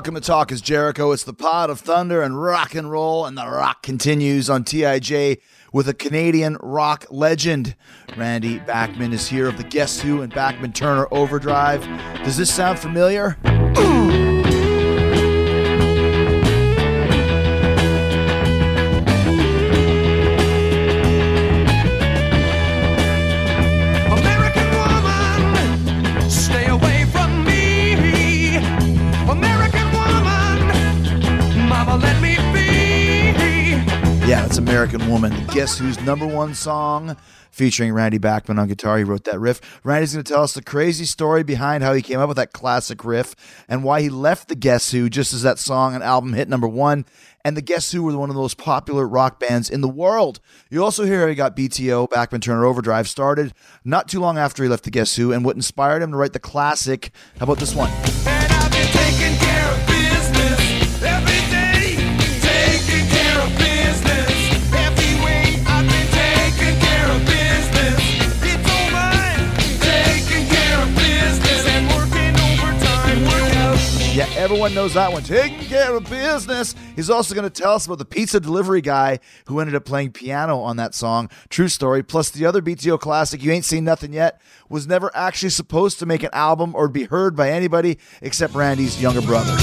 welcome to Talk is Jericho. It's the pod of thunder and rock and roll, and the rock continues on TIJ with a Canadian rock legend. Randy Backman is here of the Guess Who and Backman Turner Overdrive. Does this sound familiar? American Yeah, that's American Woman. The Guess Who's number one song featuring Randy Bachman on guitar. He wrote that riff. Randy's going to tell us the crazy story behind how he came up with that classic riff and why he left the Guess Who just as that song and album hit number one. And the Guess Who were one of the most popular rock bands in the world. You also hear how he got BTO, Backman Turner Overdrive, started not too long after he left the Guess Who and what inspired him to write the classic. How about this one? Everyone knows that one. Taking care of business. He's also going to tell us about the pizza delivery guy who ended up playing piano on that song. True story. Plus, the other BTO classic, You Ain't Seen Nothing Yet, was never actually supposed to make an album or be heard by anybody except Randy's younger brother.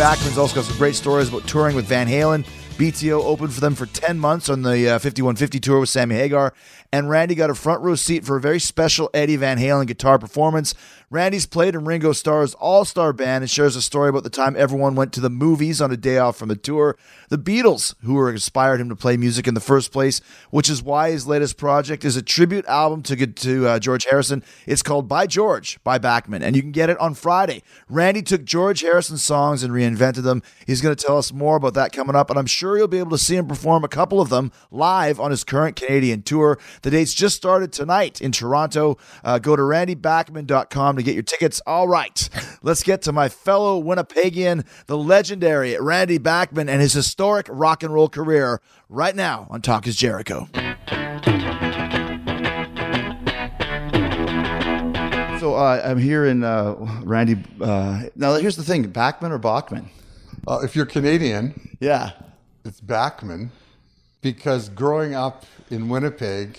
Backman's also got some great stories about touring with Van Halen. BTO opened for them for 10 months on the uh, 5150 tour with Sammy Hagar, and Randy got a front row seat for a very special Eddie Van Halen guitar performance. Randy's played in Ringo Starr's All Star Band and shares a story about the time everyone went to the movies on a day off from the tour. The Beatles, who were inspired him to play music in the first place, which is why his latest project is a tribute album to to uh, George Harrison. It's called By George by Backman, and you can get it on Friday. Randy took George Harrison's songs and reinvented them. He's going to tell us more about that coming up, and I'm sure you'll be able to see him perform a couple of them live on his current Canadian tour. The dates just started tonight in Toronto. Uh, go to randybackman.com to get your tickets. All right, let's get to my fellow Winnipegian, the legendary Randy Backman, and his historic rock and roll career right now on Talk is Jericho. So uh, I'm here in uh, Randy. Uh, now here's the thing: Backman or Bachman? Uh, if you're Canadian, Yeah. it's Backman, because growing up in Winnipeg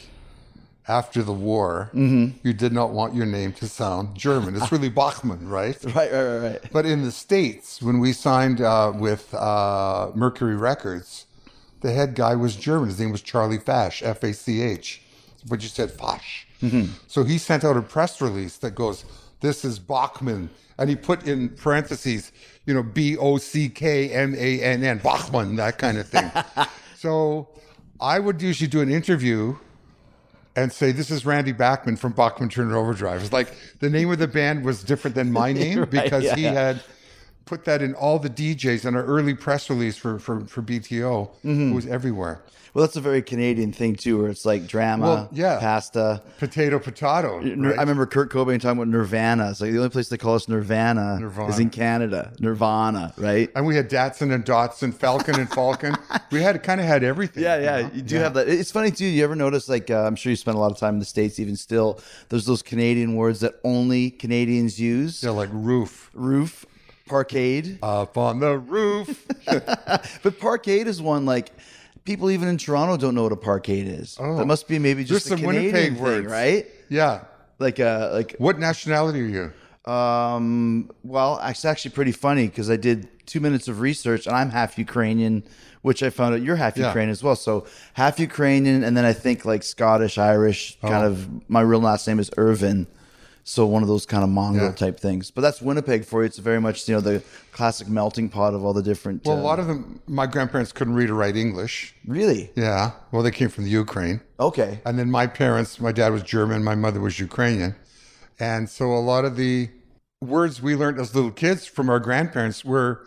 after the war, you did not want your name to sound German. It's really Bachman, right? Right, right, right, right. But in the States, when we signed uh, with uh, Mercury Records, the head guy was German. His name was Charlie Fash, F A C H. But you said Fash. So he sent out a press release that goes, This is Bachman. And he put in parentheses, you know, B O C K M A N N, Bachman, that kind of thing. so I would usually do an interview and say, "This is Randy Bachman from Bachman Turner Overdrive." It's like the name of the band was different than my name Right, because yeah, he yeah. had put that in all the DJs in our early press release for for, for BTO. Mm-hmm. It was everywhere. Well, that's a very Canadian thing too, where it's like drama, Well, yeah. pasta. Potato, potato. Right? I remember Kurt Cobain talking about Nirvana. It's like the only place they call us Nirvana, Nirvana. is in Canada. Nirvana, right? And we had Datsun and Dotson, Falcon and Falcon. we had kind of had everything. Yeah, you yeah, know? you do have that. It's funny too. You ever notice, like, uh, I'm sure you spend a lot of time in the states, even still. There's those Canadian words that only Canadians use: Yeah, like roof. roof, parkade. Up on the roof. But parkade is one like people even in Toronto don't know what a parkade is. Oh. That must be maybe just a some Canadian Winnipeg thing, words. right? yeah. Like, uh, like What nationality are you? Um, well, it's actually pretty funny because I did two minutes of research and I'm half Ukrainian, which I found out you're half Yeah. Ukrainian as well. So half Ukrainian, and then I think like Scottish, Irish, Oh. kind of. My real last name is Irvine. So one of those kind of mongrel Yeah. type things. But that's Winnipeg for you. It's very much, you know, the classic melting pot of all the different. Well, uh, a lot of them, my grandparents couldn't read or write English. Really? Yeah. Well, they came from the Ukraine. Okay. And then my parents, my dad was German, my mother was Ukrainian. And so a lot of the words we learned as little kids from our grandparents were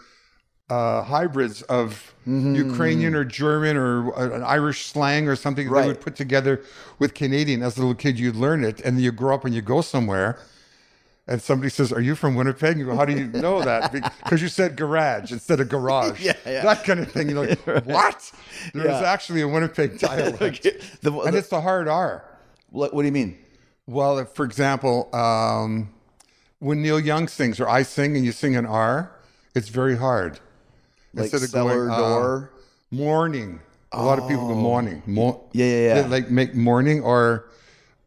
uh, hybrids of Mm-hmm. Ukrainian or German or uh, an Irish slang or something Right. they would put together with Canadian. As a little kid, you'd learn it. And then you grow up and you go somewhere. And somebody says, "Are you from Winnipeg?" You go, "How do you know that?" Because you said garage instead of garage. Yeah, yeah. That kind of thing. You're like, "What?" There's Yeah. actually a Winnipeg dialect, The- and the- it's the hard R. what, what do you mean? Well, if, for example, um, when Neil Young sings or I sing and you sing an R, it's very hard. Like instead of cellar uh, door? morning. A lot of people go morning. Oh. Yeah, yeah, yeah. They, like make morning or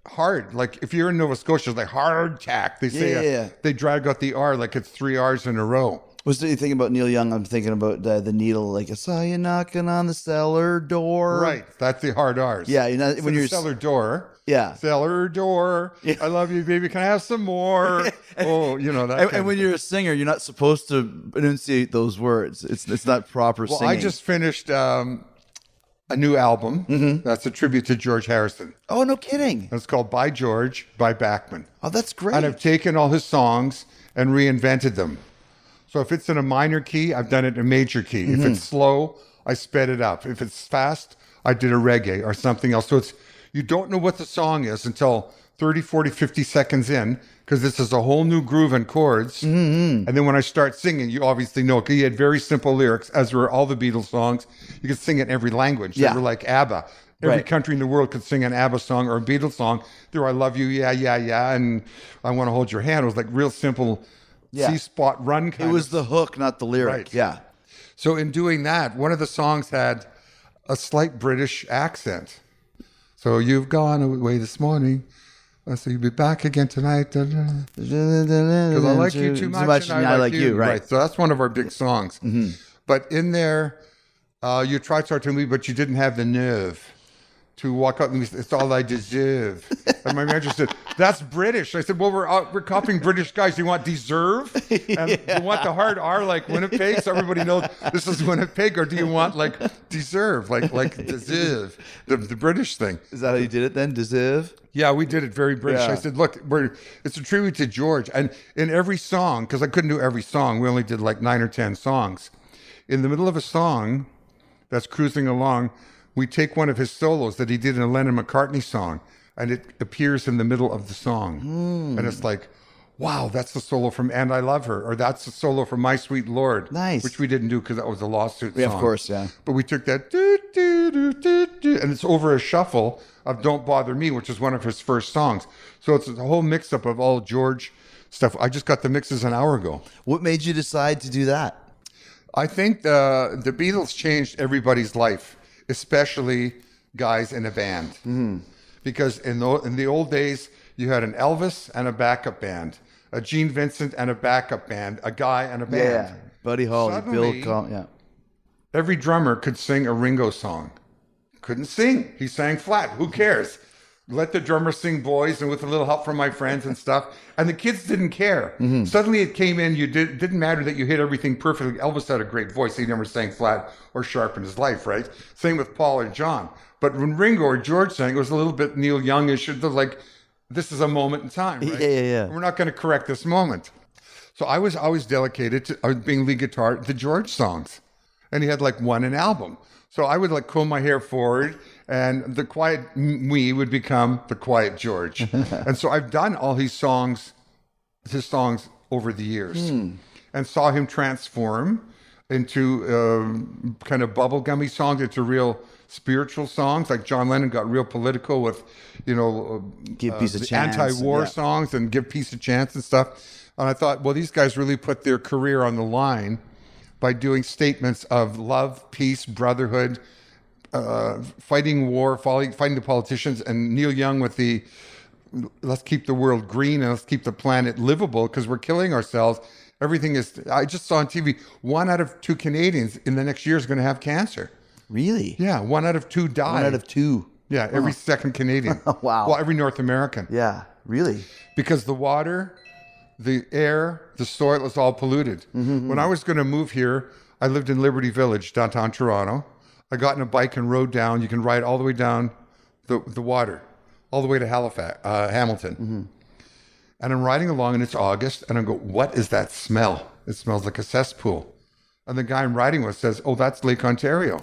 hard. Like if you're in Nova Scotia, it's like hard tack. They say Yeah, uh, yeah, yeah. they drag out the R like it's three R's in a row. Was thinking about Neil Young? I'm thinking about uh, the needle. Like I saw you knocking on the cellar door. Right. That's the hard R's. Yeah, you know, So when you're- cellar door. Yeah. Cellar door. I love you, baby. Can I have some more? oh, you know that. And, and when you're a singer, you're not supposed to enunciate those words. It's it's not proper Well, singing. I just finished um, a new album. Mm-hmm. That's a tribute to George Harrison. oh no kidding. And it's called By George by Bachman. Oh, that's great. And I've taken all his songs and reinvented them. So if it's in a minor key, I've done it in a major key. If Mm-hmm. it's slow, I sped it up. If it's fast, I did a reggae or something else. So it's you don't know what the song is until 30, 40, 50 seconds in because this is a whole new groove and chords. Mm-hmm. And then when I start singing, you obviously know because he had very simple lyrics, as were all the Beatles songs. You could sing it in every language. Yeah. They were like ABBA. Every Right. country in the world could sing an ABBA song or a Beatles song. There, I love you, yeah, yeah, yeah, and I want to hold your hand. It was like real simple Yeah. C spot run it was of. the hook, not the lyric. Right. Yeah. so in doing that, one of the songs had a slight British accent. So you've gone away this morning. So you'll be back again tonight. Because I like you too much, and I, like, you. Right. So that's one of our big songs. But in there, uh, you tried to start to me, but you didn't have the nerve to walk up and it's all I deserve. and my manager said, that's British. I said, well, we're out, we're copying British guys. Do you want deserve? And you want the hard R like Winnipeg so everybody knows this is Winnipeg? Or do you want like deserve, like like deserve, the, the British thing? Is that how you did it then? Deserve? Yeah, we did it very British. Yeah. I said, look, we're, it's a tribute to George. And in every song, because I couldn't do every song, we only did like nine or 10 songs. In the middle of a song that's cruising along, we take one of his solos that he did in a Lennon McCartney song, and it appears in the middle of the song. Hmm. And it's like, wow, that's the solo from And I Love Her, or that's the solo from My Sweet Lord. Nice. Which we didn't do because that was a lawsuit Yeah, of course, yeah. But we took that doo, doo, doo, doo, doo, and it's over a shuffle of Don't Bother Me, which is one of his first songs. So it's a whole mix up of all George stuff. I just got the mixes an hour ago. What made you decide to do that? I think the the Beatles changed everybody's life, especially guys in a band. Mm-hmm. Because in the in the old days, you had an Elvis and a backup band, a Gene Vincent and a backup band, a guy and a band. Yeah, Buddy Holly, Suddenly- Bill Col- yeah. Every drummer could sing a Ringo song. Couldn't sing. He sang flat. Who cares? Let the drummer sing boys and with a little help from my friends and stuff. And the kids didn't care. Mm-hmm. Suddenly it came in, you did, didn't matter that you hit everything perfectly. Elvis had a great voice. He never sang flat or sharp in his life, right? Same with Paul or John. But when Ringo or George sang, it was a little bit Neil Youngish. Like, this is a moment in time, right? Yeah, yeah, yeah. We're not going to correct this moment. So I was always dedicated to I was being lead guitar the George songs, and he had like one an album. So I would like comb my hair forward, and the quiet me would become the quiet George. and so I've done all his songs, his songs over the years, and saw him transform into um, kind of bubblegummy songs into real spiritual songs. Like John Lennon got real political with, you know, uh, Peace a Chance, anti-war yeah. songs and give peace a chance and stuff. And I thought, well, these guys really put their career on the line by doing statements of love, peace, brotherhood, uh, fighting war, fighting, fighting the politicians, and Neil Young with the let's keep the world green and let's keep the planet livable because we're killing ourselves. Everything is. I just saw on TV one out of two Canadians in the next year is going to have cancer. Really? Yeah, one out of two die. One out of two. yeah, every second Canadian. Wow. Well, every North American Yeah. Really? because the water, the air, the soil is all polluted. When I was going to move here, I lived in Liberty Village, downtown Toronto. I got in a bike and rode down. You can ride all the way down the, the water, all the way to Halifax, uh, Hamilton. And I'm riding along, and it's August, and I go, "What is that smell? It smells like a cesspool." And the guy I'm riding with says, "Oh, that's Lake Ontario."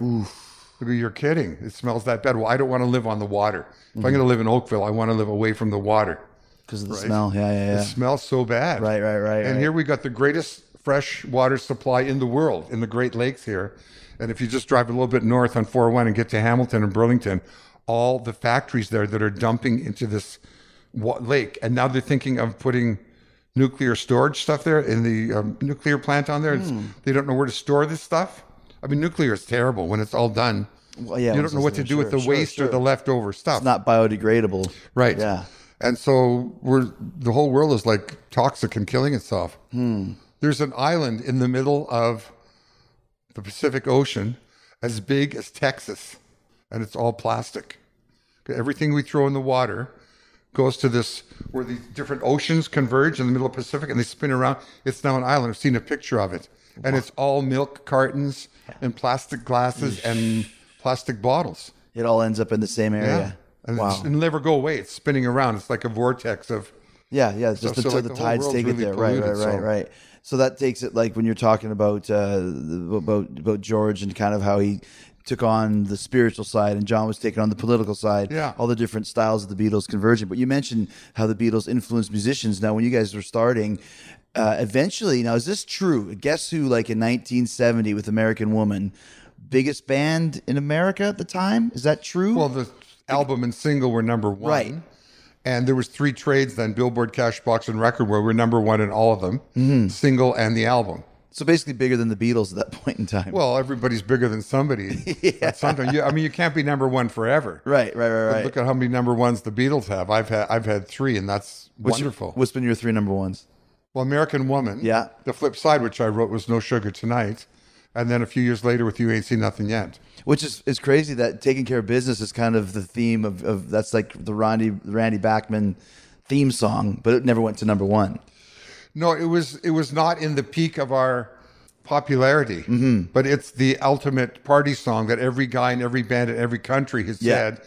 I go, You're kidding. It smells that bad. Well, I don't want to live on the water. If I'm going to live in Oakville, I want to live away from the water. Because of the smell. Yeah, yeah, yeah. It smells so bad. Right, right, right, And right. here we got the greatest fresh water supply in the world in the Great Lakes here. And if you just drive a little bit north on 401 and get to Hamilton and Burlington, all the factories there that are dumping into this lake. And now they're thinking of putting nuclear storage stuff there in the um, nuclear plant on there. Hmm. They don't know where to store this stuff. I mean, nuclear is terrible when it's all done. Well, yeah, you don't know what to do with the sure, waste or the leftover stuff. It's not biodegradable. Right. Yeah. And so we're the whole world is like toxic and killing itself. There's an island in the middle of the Pacific Ocean as big as Texas, and it's all plastic. Everything we throw in the water goes to this where these different oceans converge in the middle of the Pacific and they spin around. It's now an island. I've seen a picture of it. And it's all milk cartons and plastic glasses and plastic bottles. It all ends up in the same area. And wow. it'll never go away. It's spinning around. It's like a vortex of Yeah, yeah. It's just So- so, until like, the, the tides take it really there. Right, right, right, so- right. So that takes it like when you're talking about uh, about about George and kind of how he took on the spiritual side and John was taking on the political side. Yeah. All the different styles of the Beatles converging. But you mentioned how the Beatles influenced musicians. Now, when you guys were starting, uh, eventually, now is this true? Guess who? Like in 1970 with American Woman, biggest band in America at the time. Is that true? well, the album and single were number one. Right. And there was three trades then: Billboard, Cashbox, and Record, where we're number one in all of them, Mm-hmm. single and the album. so basically, bigger than the Beatles at that point in time. Well, everybody's bigger than somebody. At some time. You, I mean, you can't be number one forever. right, right, right, right. Look at how many number ones the Beatles have. I've had I've had three, and that's What's your- wonderful. what's been your three number ones? well, American Woman. Yeah. The flip side, which I wrote, was No Sugar Tonight, and then a few years later with You Ain't Seen Nothing Yet. Which is is crazy that taking care of business is kind of the theme of, of that's like the Randy Randy Bachman theme song, but it never went to number one. No, it was it was not in the peak of our popularity, Mm-hmm. but it's the ultimate party song that every guy in every band in every country has Yeah. said.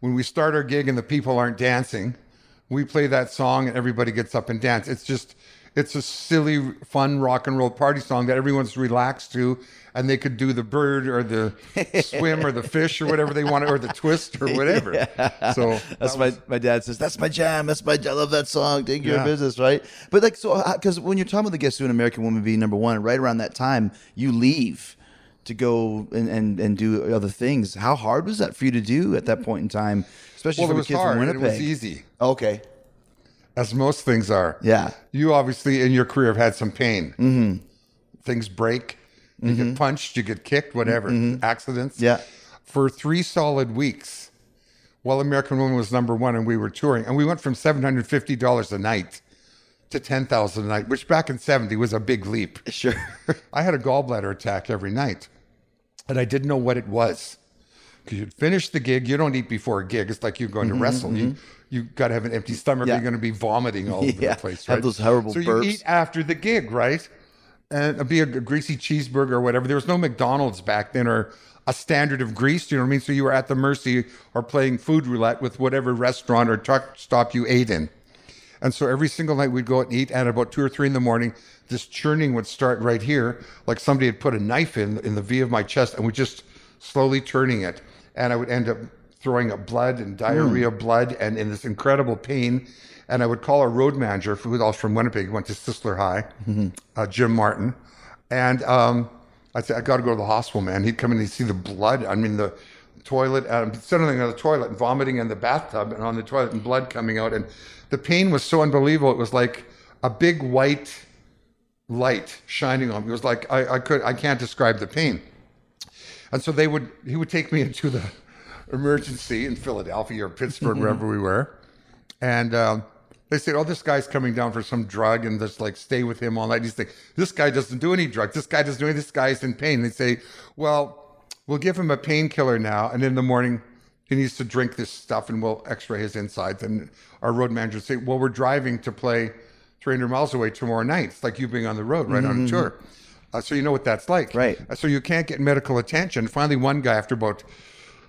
When we start our gig and the people aren't dancing, we play that song and everybody gets up and dance. It's just it's a silly, fun rock and roll party song that everyone's relaxed to, and they could do the bird or the swim or the fish or whatever they want, or the twist or whatever. So That's my my dad says that's my jam. That's my I love that song. Take care Yeah. of business, right? But like so uh, because when you're talking about the Guess Who, an American Woman being number one, right around that time you leave to go and, and, and do other things. How hard was that for you to do at that point in time, especially well, for it was kids hard. from Winnipeg? It was easy, Okay, as most things are. yeah, You obviously in your career have had some pain. Mm-hmm. Things break. You get mm-hmm. punched. You get kicked. Whatever mm-hmm. accidents. Yeah. For three solid weeks, while American Woman was number one, and we were touring, and we went from seven hundred fifty dollars a night to ten thousand a night, which back in seventy was a big leap. sure. I had a gallbladder attack every night, and I didn't know what it was. because you'd finish the gig. You don't eat before a gig. It's like you're going to mm-hmm, wrestle. You you got to have an empty stomach. Yeah. You're going to be vomiting all over Yeah, the place. right? have those horrible So you burps. eat after the gig, right? And it'd be a greasy cheeseburger or whatever. There was no McDonald's back then or a standard of grease. You know what I mean? So you were at the mercy or playing food roulette with whatever restaurant or truck stop you ate in. And so every single night we'd go out and eat, and about two or three in the morning, this churning would start right here, like somebody had put a knife in in the V of my chest, and we just slowly turning it, and I would end up throwing up blood and diarrhea, blood, and in this incredible pain. And I would call our road manager, who was also from Winnipeg, went to Sisler High, uh, Jim Martin, and um, I said, I got to go to the hospital, man. He'd come in and he'd see the blood. I mean, the toilet, um, sitting on the toilet and vomiting in the bathtub and on the toilet and blood coming out. And the pain was so unbelievable. It was like a big white light shining on me. It was like, I, I could, I can't describe the pain. And so they would, he would take me into the emergency in Philadelphia or Pittsburgh, wherever we were. And um, they said, "Oh, this guy's coming down for some drug, and just like stay with him all night." He's like, "This guy doesn't do any drugs. This guy doesn't do any. This guy's in pain." They say, "Well, we'll give him a painkiller now, and in the morning he needs to drink this stuff, and we'll X-ray his insides." And our road manager would say, "Well, we're driving to play 300 miles away tomorrow night. It's like you being on the road, right on a tour." Uh, so you know what that's like, Right. Uh, So you can't get medical attention. Finally, one guy, after about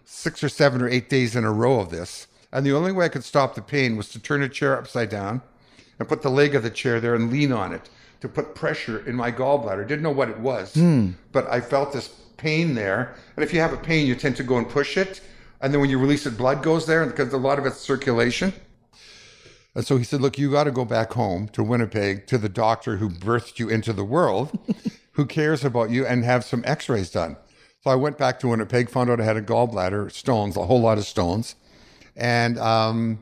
six or seven or eight days in a row of this. And the only way I could stop the pain was to turn a chair upside down and put the leg of the chair there and lean on it to put pressure in my gallbladder. Didn't know what it was, hmm. but I felt this pain there. And if you have a pain, you tend to go and push it. And then when you release it, blood goes there because a lot of it's circulation. And so he said, Look, you got to go back home to Winnipeg to the doctor who birthed you into the world, who cares about you, and have some x rays done. So I went back to Winnipeg, found out I had a gallbladder, stones, a whole lot of stones. And um,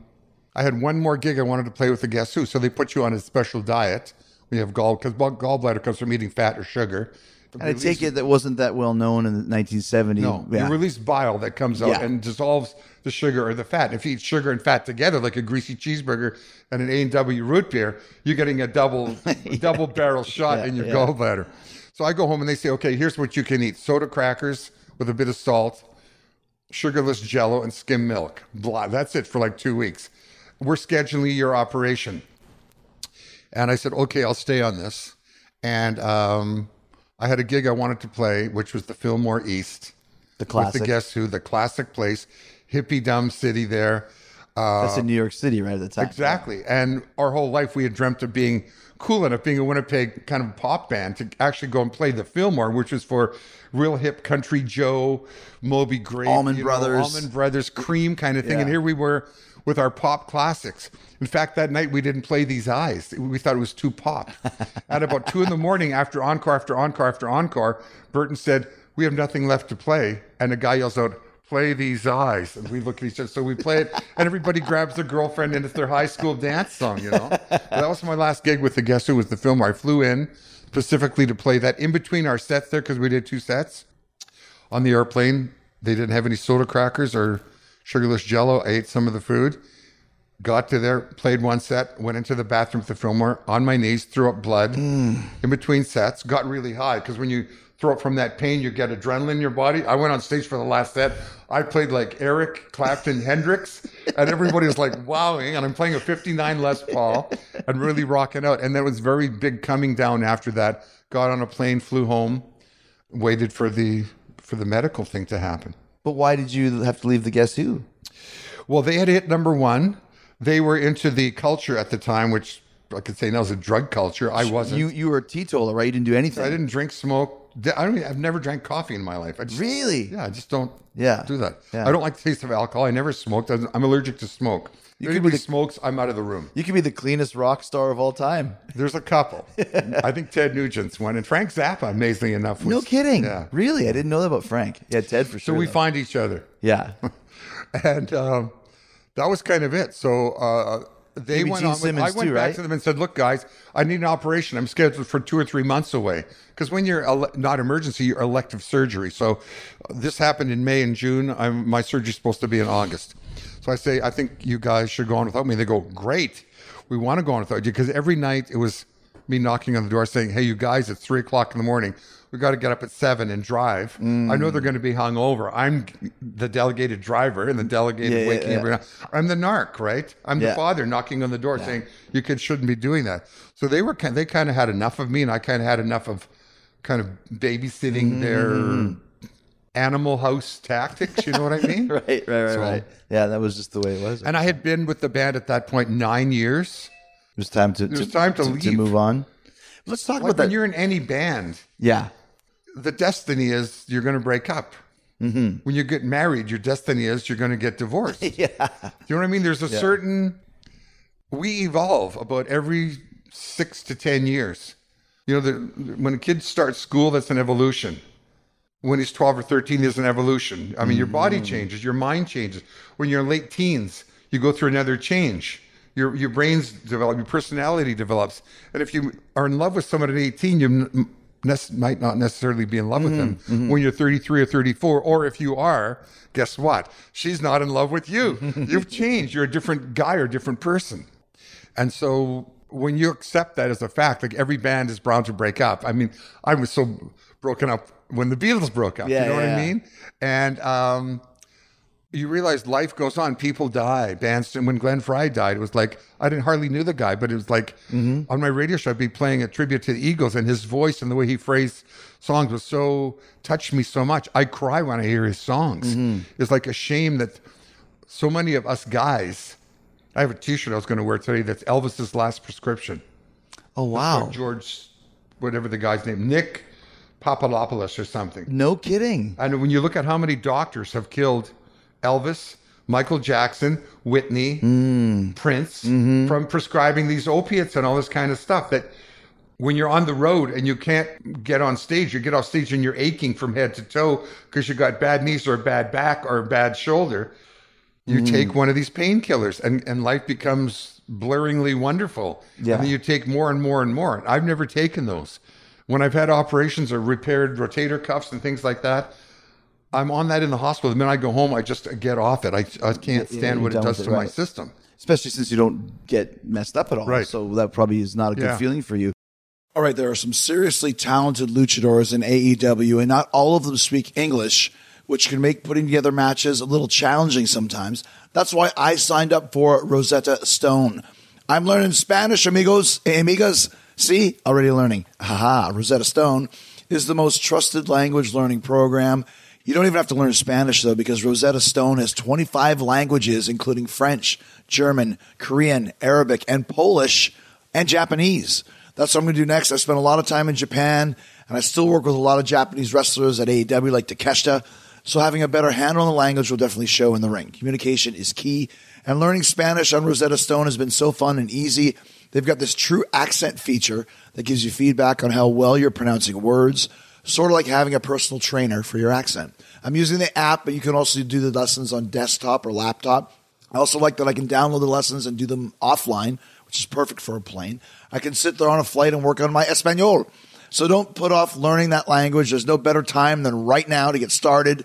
I had one more gig I wanted to play with the Guess Who. So they put you on a special diet when you have gall, because gallbladder comes from eating fat or sugar. And I take it that wasn't that well known in 1970. No, yeah. you release bile that comes out Yeah. and dissolves the sugar or the fat. And if you eat sugar and fat together, like a greasy cheeseburger and an A and W root beer, you're getting a double double barrel shot Yeah, in your yeah. gallbladder. So I go home and they say, okay, here's what you can eat: soda crackers with a bit of salt, sugarless Jello, and skim milk. Blah. That's it for like two weeks. We're scheduling your operation. And I said, okay, I'll stay on this. And um, I had a gig I wanted to play, which was the Fillmore East. The With classic. the Guess Who, the classic place, hippie dumb city there. That's in New York City, right at the time. Exactly. And our whole life we had dreamt of being cool enough, being a Winnipeg kind of pop band to actually go and play the Fillmore, which was for real hip country Joe, Moby Grape, Allman you know, Brothers. Allman Brothers, Cream kind of thing. And here we were with our pop classics. In fact, that night we didn't play these eyes. We thought it was too pop. At about two in the morning, after encore, after encore, after encore, Burton said, "We have nothing left to play," and a guy yells out. Play these eyes, and we look at each other. So we play it, and everybody grabs their girlfriend, and it's their high school dance song. You know, that was my last gig with the Guess Who was the film. I flew in specifically to play that in between our sets there because we did two sets on the airplane. They didn't have any soda crackers or sugarless jello. I ate some of the food. Got to there, played one set, went into the bathroom with the Fillmore on my knees, threw up blood mm. in between sets, got really high because when you throw up from that pain, you get adrenaline in your body. I went on stage for the last set. I played like Eric Clapton Hendrix, and everybody was like wowing. And I'm playing a 59 Les Paul and really rocking out. And that was very big coming down after that. Got on a plane, flew home, waited for the for the medical thing to happen. But why did you have to leave the Guess Who? Well, they had hit number one. They were into the culture at the time, which I could say now is a drug culture. I wasn't. You you were a teetotaler, right? You didn't do anything. I didn't drink, smoke. I don't. I've never drank coffee in my life. I just, Really? Yeah, I just don't. Yeah. do that. Yeah. I don't like the taste of alcohol. I never smoked. I'm allergic to smoke. You if could be anybody the- smokes, I'm out of the room. You could be the cleanest rock star of all time. There's a couple. I think Ted Nugent's one, and Frank Zappa, amazingly enough. Was, No kidding. Yeah. Really? I didn't know that about Frank. Yeah, Ted for sure. So we though. find each other. Yeah. and um, that was kind of it. So uh, they Maybe went Gene on. With, I went too, back right? to them and said, "Look, guys, I need an operation. I'm scheduled for two or three months away because when you're ele- not emergency, you're elective surgery. So uh, this happened in May and June. I'm, my surgery's supposed to be in August. So I say, I think you guys should go on without me. They go, great. We want to go on without you because every night it was me knocking on the door saying, "Hey, you guys, it's three o'clock in the morning. We got to get up at seven and drive. I know they're going to be hungover. I'm the delegated driver and the delegated Yeah, yeah, waking yeah. everyone up. I'm the narc, right? I'm Yeah. the father knocking on the door saying you kids shouldn't be doing that. So they were kind, they kind of had enough of me, and I kind of had enough of kind of babysitting Mm-hmm. their animal house tactics. You know what I mean? Right, right, right, So- right. Yeah, that was just the way it was. And I had been with the band at that point nine years. it was time to, It was to, time to leave. move on. Let's talk Like about when that. you're in any band, Yeah, the destiny is you're going to break up. Mm-hmm. When you get married, your destiny is you're going to get divorced. yeah, Do you know what I mean? There's a certain we evolve about every six to ten years. You know, the, when a kid starts school, that's an evolution. When he's 12 or 13, there's an evolution. I mean, your body changes, your mind changes. When you're in late teens, you go through another change. Your your brains develop, your personality develops. And if you are in love with someone at 18, you nec- might not necessarily be in love with them when you're 33 or 34. Or if you are, guess what? She's not in love with you. You've changed. You're a different guy or different person. And so when you accept that as a fact, like every band is bound to break up. I mean, I was so broken up when the Beatles broke up. Yeah, you know what yeah. I mean? And um, you realize life goes on. People die. Bands. And when Glenn Frey died, it was like I didn't hardly knew the guy, but it was like Mm-hmm. on my radio show, I'd be playing a tribute to the Eagles, and his voice and the way he phrased songs was so touched me so much. I cry when I hear his songs. Mm-hmm. It's like a shame that so many of us guys. I have a T-shirt I was going to wear today that's Elvis's last prescription. Oh wow! George, whatever the guy's name, Nick Papadopoulos or something. No kidding. And when you look at how many doctors have killed Elvis, Michael Jackson, Whitney, mm. Prince mm-hmm. from prescribing these opiates and all this kind of stuff that when you're on the road and you can't get on stage, you get off stage and you're aching from head to toe because you got bad knees or a bad back or a bad shoulder. You mm. take one of these painkillers and, and life becomes blurringly wonderful. Yeah. And then you take more and more and more. I've never taken those. When I've had operations or repaired rotator cuffs and things like that, I'm on that in the hospital. The minute I go home, I just get off it. I, I can't stand you're what it does with to it, my system. Especially since you don't get messed up at all. Right. So that probably is not a good Yeah. feeling for you. All right, there are some seriously talented luchadors in AEW, and not all of them speak English, which can make putting together matches a little challenging sometimes. That's why I signed up for Rosetta Stone. I'm learning Spanish, amigos, amigas. See, already learning. Haha, Rosetta Stone is the most trusted language learning program. You don't even have to learn Spanish though, because Rosetta Stone has 25 languages, including French, German, Korean, Arabic, and Polish, and Japanese. That's what I'm going to do next. I spent a lot of time in Japan, and I still work with a lot of Japanese wrestlers at AEW, like Takeshita. So having a better handle on the language will definitely show in the ring. Communication is key, and learning Spanish on Rosetta Stone has been so fun and easy. They've got this true accent feature that gives you feedback on how well you're pronouncing words, sort of like having a personal trainer for your accent. I'm using the app, but you can also do the lessons on desktop or laptop. I also like that I can download the lessons and do them offline, which is perfect for a plane. I can sit there on a flight and work on my Espanol. So don't put off learning that language. There's no better time than right now to get started.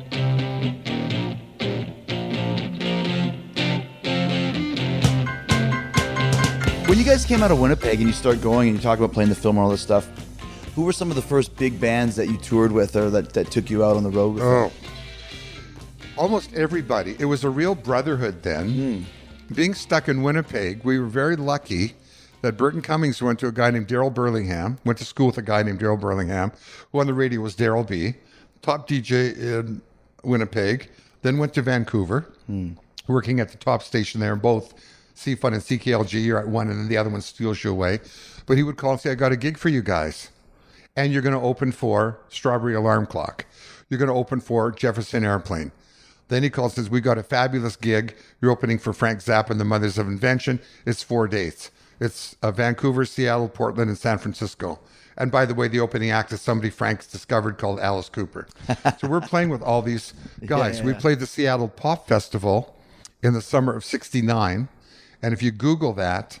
When you guys came out of Winnipeg and you start going and you talk about playing the film and all this stuff, who were some of the first big bands that you toured with or that, that took you out on the road with? Oh, almost everybody. It was a real brotherhood then. Hmm. Being stuck in Winnipeg, we were very lucky that Burton Cummings went to a guy named Daryl Burlingham, went to school with a guy named Daryl Burlingham, who on the radio was Daryl B, top DJ in Winnipeg, then went to Vancouver, hmm. working at the top station there, and both C-Fun and CKLG, you're at one and then the other one steals you away. But he would call and say, I got a gig for you guys and you're going to open for Strawberry Alarm Clock. You're going to open for Jefferson Airplane. Then he calls and says, We got a fabulous gig. You're opening for Frank Zappa and the Mothers of Invention. It's four dates. It's uh, Vancouver, Seattle, Portland, and San Francisco. And by the way, the opening act is somebody Frank's discovered called Alice Cooper. so we're playing with all these guys. yeah, we yeah. played the Seattle Pop Festival in the summer of 69. And if you Google that,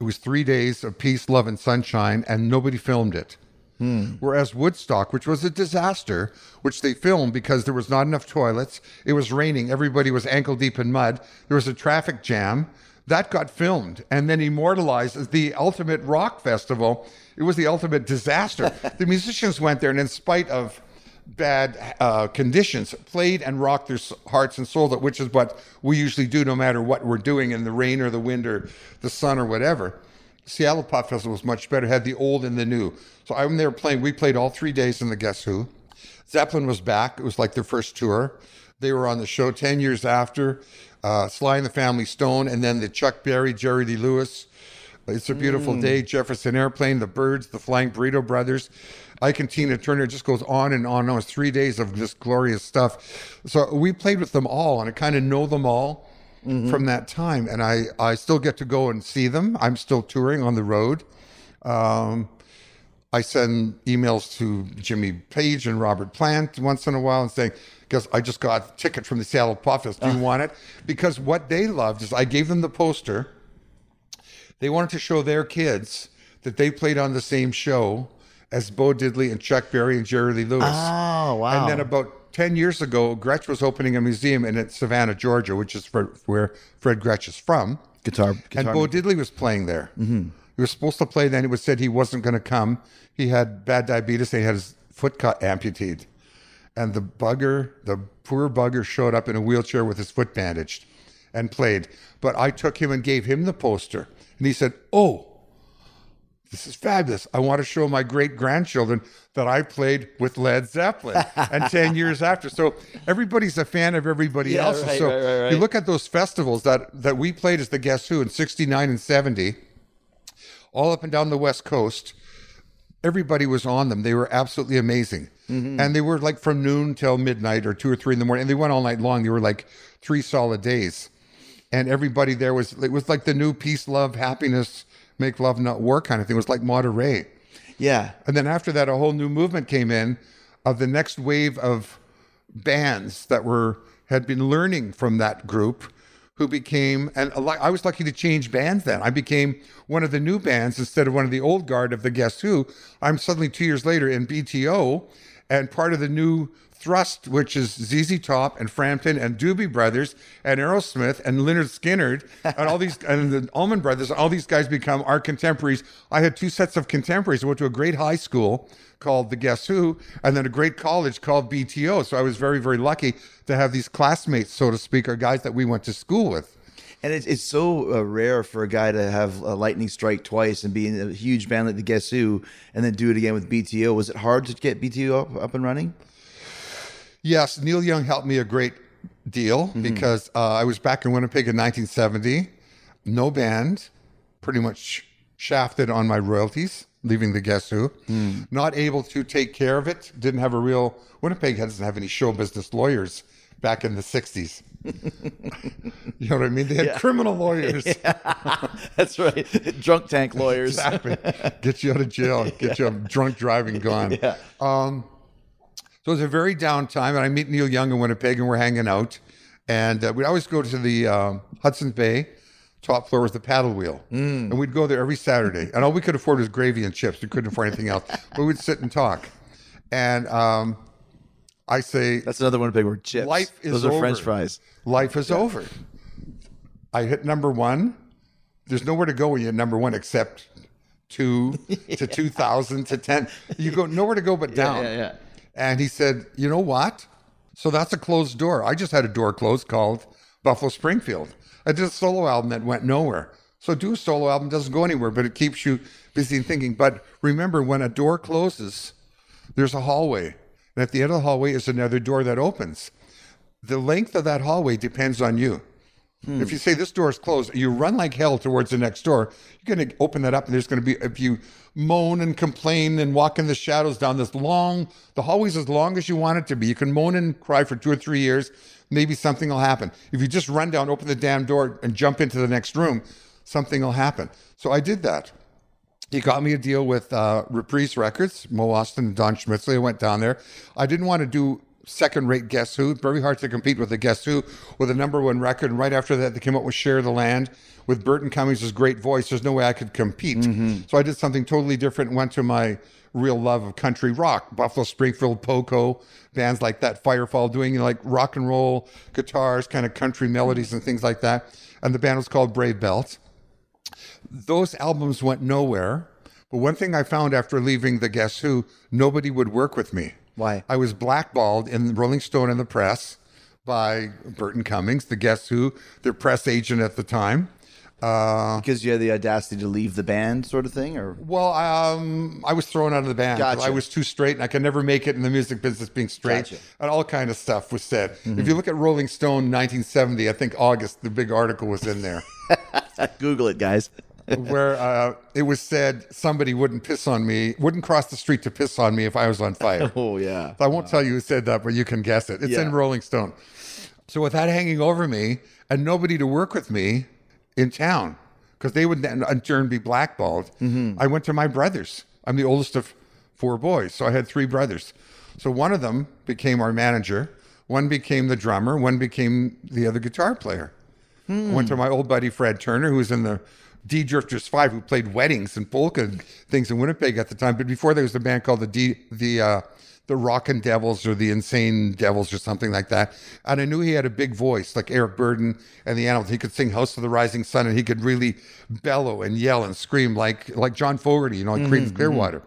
it was three days of peace, love, and sunshine, and nobody filmed it. Hmm. Whereas Woodstock, which was a disaster, which they filmed because there was not enough toilets, it was raining, everybody was ankle deep in mud, there was a traffic jam, that got filmed and then immortalized as the ultimate rock festival. It was the ultimate disaster. the musicians went there, and in spite of bad uh, conditions, played and rocked their hearts and souls, out, which is what we usually do no matter what we're doing in the rain or the wind or the sun or whatever. Seattle Pop Festival was much better, had the old and the new. So I'm there playing. We played all three days in the Guess Who. Zeppelin was back. It was like their first tour. They were on the show 10 years after. Uh, Sly and the Family Stone, and then the Chuck Berry, Jerry Lee Lewis. It's a beautiful day. Jefferson Airplane, the Byrds, the Flying Burrito Brothers. Ike and Tina Turner it just goes on and on and on. It's three days of just glorious stuff. So we played with them all, and I kind of know them all from that time. And I, I still get to go and see them. I'm still touring on the road. Um, I send emails to Jimmy Page and Robert Plant once in a while and saying, because I just got a ticket from the Seattle Pop Fest. Do you want it? Because what they loved is I gave them the poster. They wanted to show their kids that they played on the same show as Bo Diddley and Chuck Berry and Jerry Lee Lewis. Oh, wow. And then about 10 years ago, Gretsch was opening a museum in Savannah, Georgia, which is where Fred Gretsch is from. Guitar, And guitar Bo Diddley was playing there. Mm-hmm. He was supposed to play then. It was said he wasn't going to come. He had bad diabetes. He had his foot cut amputated. And the bugger, the poor bugger, showed up in a wheelchair with his foot bandaged and played. But I took him and gave him the poster. And he said, Oh, this is fabulous. I want to show my great grandchildren that I played with Led Zeppelin and 10 years after. So everybody's a fan of everybody Yeah, else. right, so right, right, you look at those festivals that, that we played as the Guess Who in 69 and 70, all up and down the West Coast. Everybody was on them. They were absolutely amazing. Mm-hmm. And they were like from noon till midnight or two or three in the morning. And they went all night long. They were like three solid days and everybody there was it was like the new peace, love, happiness, make love, not war kind of thing. It was like Monterey. Yeah. And then after that, a whole new movement came in of the next wave of bands that were had been learning from that group, who became and I was lucky to change bands. Then I became one of the new bands instead of one of the old guard of the Guess Who. I'm suddenly two years later in BTO, and part of the new thrust, which is ZZ Top and Frampton and Doobie Brothers and Aerosmith and Lynyrd Skynyrd and all these and the Allman Brothers, all these guys become our contemporaries. I had two sets of contemporaries. I went to a great high school called the Guess Who, and then a great college called BTO. So I was very, very lucky to have these classmates, so to speak, or guys that we went to school with. And it's, it's so uh, rare for a guy to have a lightning strike twice and be in a huge band like the Guess Who and then do it again with BTO. Was it hard to get BTO up, up and running? Yes, Neil Young helped me a great deal because uh, I was back in Winnipeg in 1970, no band, pretty much shafted on my royalties, leaving the Guess Who, not able to take care of it, didn't have a real, Winnipeg doesn't have any show business lawyers back in the 60s. you know what I mean? They had criminal lawyers. That's right. Drunk tank lawyers. Exactly. Get you out of jail, get you a drunk driving gone. Yeah. Um, so it was a very down time, and I meet Neil Young in Winnipeg, and we're hanging out. And uh, we'd always go to the um, Hudson Bay. Top floor was the paddle wheel, and we'd go there every Saturday. And all we could afford was gravy and chips. We couldn't afford anything else. But we'd sit and talk. And um, I say, That's another one big word. Chips. Life is Those are French over. fries. life is over. I hit number one. There's nowhere to go when you hit number one except two to 2000 to 10. You go nowhere to go but down. yeah, yeah. And he said, You know what? So that's a closed door. I just had a door closed called Buffalo Springfield. I did a solo album that went nowhere. So do a solo album doesn't go anywhere, but it keeps you busy thinking. But remember, when a door closes, there's a hallway. And at the end of the hallway is another door that opens. The length of that hallway depends on you. If you say this door is closed, you run like hell towards the next door. You're going to open that up, and there's going to be, if you moan and complain and walk in the shadows down this long, the hallway's as long as you want it to be. You can moan and cry for two or three years. Maybe something will happen. If you just run down, open the damn door, and jump into the next room, something will happen. So I did that. he got me a deal with uh, Reprise Records, Mo Ostin and Don Schmitzerle. I went down there. I didn't want to do second rate Guess Who. Very hard to compete with the Guess Who with a number one record. And right after that, they came up with Share the Land with Burton Cummings' great voice. There's no way I could compete. Mm-hmm. So I did something totally different and went to my real love of country rock, Buffalo Springfield, Poco, bands like that, Firefall, doing like rock and roll guitars, kind of country melodies and things like that. And the band was called Brave Belt those albums went nowhere. But one thing I found after leaving the Guess Who, nobody would work with me. Why? I was blackballed in Rolling Stone and the press by Burton Cummings, the Guess Who, their press agent at the time. Uh, Because you had the audacity to leave the band, sort of thing, or well, um, I was thrown out of the band. Gotcha. I was too straight, and I could never make it in the music business being straight. Gotcha. Mm-hmm. And all kind of stuff was said. If you look at Rolling Stone, 1970, I think August, the big article was in there. Google it, guys. Where uh, it was said somebody wouldn't piss on me, wouldn't cross the street to piss on me if I was on fire. Oh yeah. I won't tell you who said that, but you can guess it. It's in Rolling Stone. So with that hanging over me and nobody to work with me in town, because they would then in turn be blackballed, I went to my brothers. I'm the oldest of four boys, so I had three brothers. So one of them became our manager, one became the drummer, one became the other guitar player. I went to my old buddy Fred Turner, who was in the D Drifters Five, who played weddings and polka and things in Winnipeg at the time. But before there was a band called the D the uh, the Rockin' Devils or the Insane Devils or something like that. And I knew he had a big voice, like Eric Burdon and the Animals. He could sing House of the Rising Sun, and he could really bellow and yell and scream like like John Fogerty, you know, like Creedence Clearwater.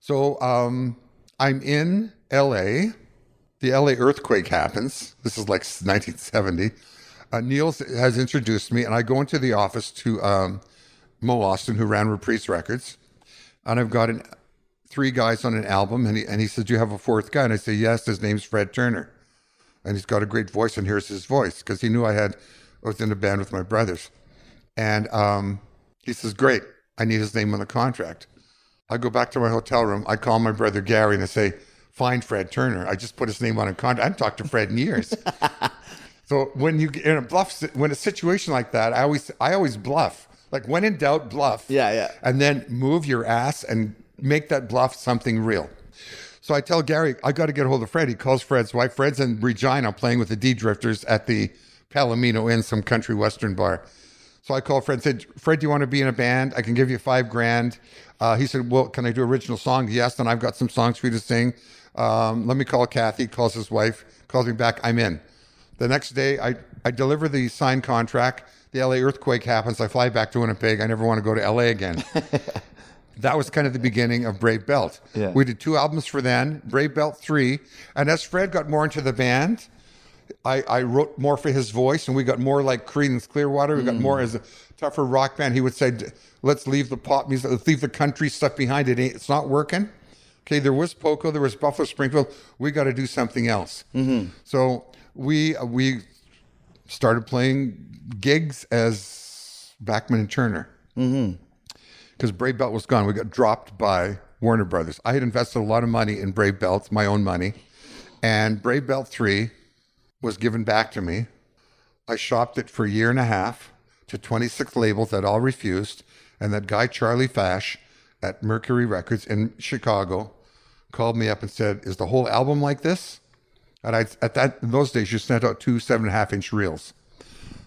So um, I'm in L.A the LA earthquake happens. This is like 1970. Uh, Niels has introduced me, and I go into the office to um, Mo Ostin, who ran Reprise Records, and I've got an, three guys on an album, and he and he said, "Do you have a fourth guy?" And I say, "Yes." His name's Fred Turner, and he's got a great voice, and here's his voice because he knew I had I was in a band with my brothers, and um, he says, "Great, I need his name on the contract." I go back to my hotel room. I call my brother Gary and I say, "Find Fred Turner." I just put his name on a contract. I haven't talked to Fred in years. so when you get in a bluff, when a situation like that, I always, I always bluff. Like when in doubt, bluff. Yeah, yeah. And then move your ass and make that bluff something real. So I tell Gary, I got to get a hold of Fred. He calls Fred's wife. Fred's in Regina playing with the D Drifters at the Palomino Inn, some country western bar. So I called Fred and said, Fred, do you want to be in a band? I can give you five grand. Uh, he said, Well, can I do original songs? Yes, And I've got some songs for you to sing. Um, let me call Kathy. Calls his wife, calls me back. I'm in. The next day, I, I deliver the signed contract. The LA earthquake happens. I fly back to Winnipeg. I never want to go to LA again. that was kind of the beginning of Brave Belt. Yeah. We did two albums for then, Brave Belt 3. And as Fred got more into the band, I, I wrote more for his voice, and we got more like Creedence Clearwater. We got mm. more as a tougher rock band. He would say, "Let's leave the pop music, let's leave the country stuff behind. It ain't, it's not working." Okay, there was Poco, there was Buffalo Springfield. We got to do something else. Mm-hmm. So we we started playing gigs as Bachman and Turner mm-hmm. because Brave Belt was gone. We got dropped by Warner Brothers. I had invested a lot of money in Brave Belt, my own money, and Brave Belt 3 was given back to me. I shopped it for a year and a half to 26 labels that all refused. And that guy, Charlie Fach at Mercury Records in Chicago, called me up and said, Is the whole album like this? And I, at that, in those days, you sent out two seven and a half inch reels.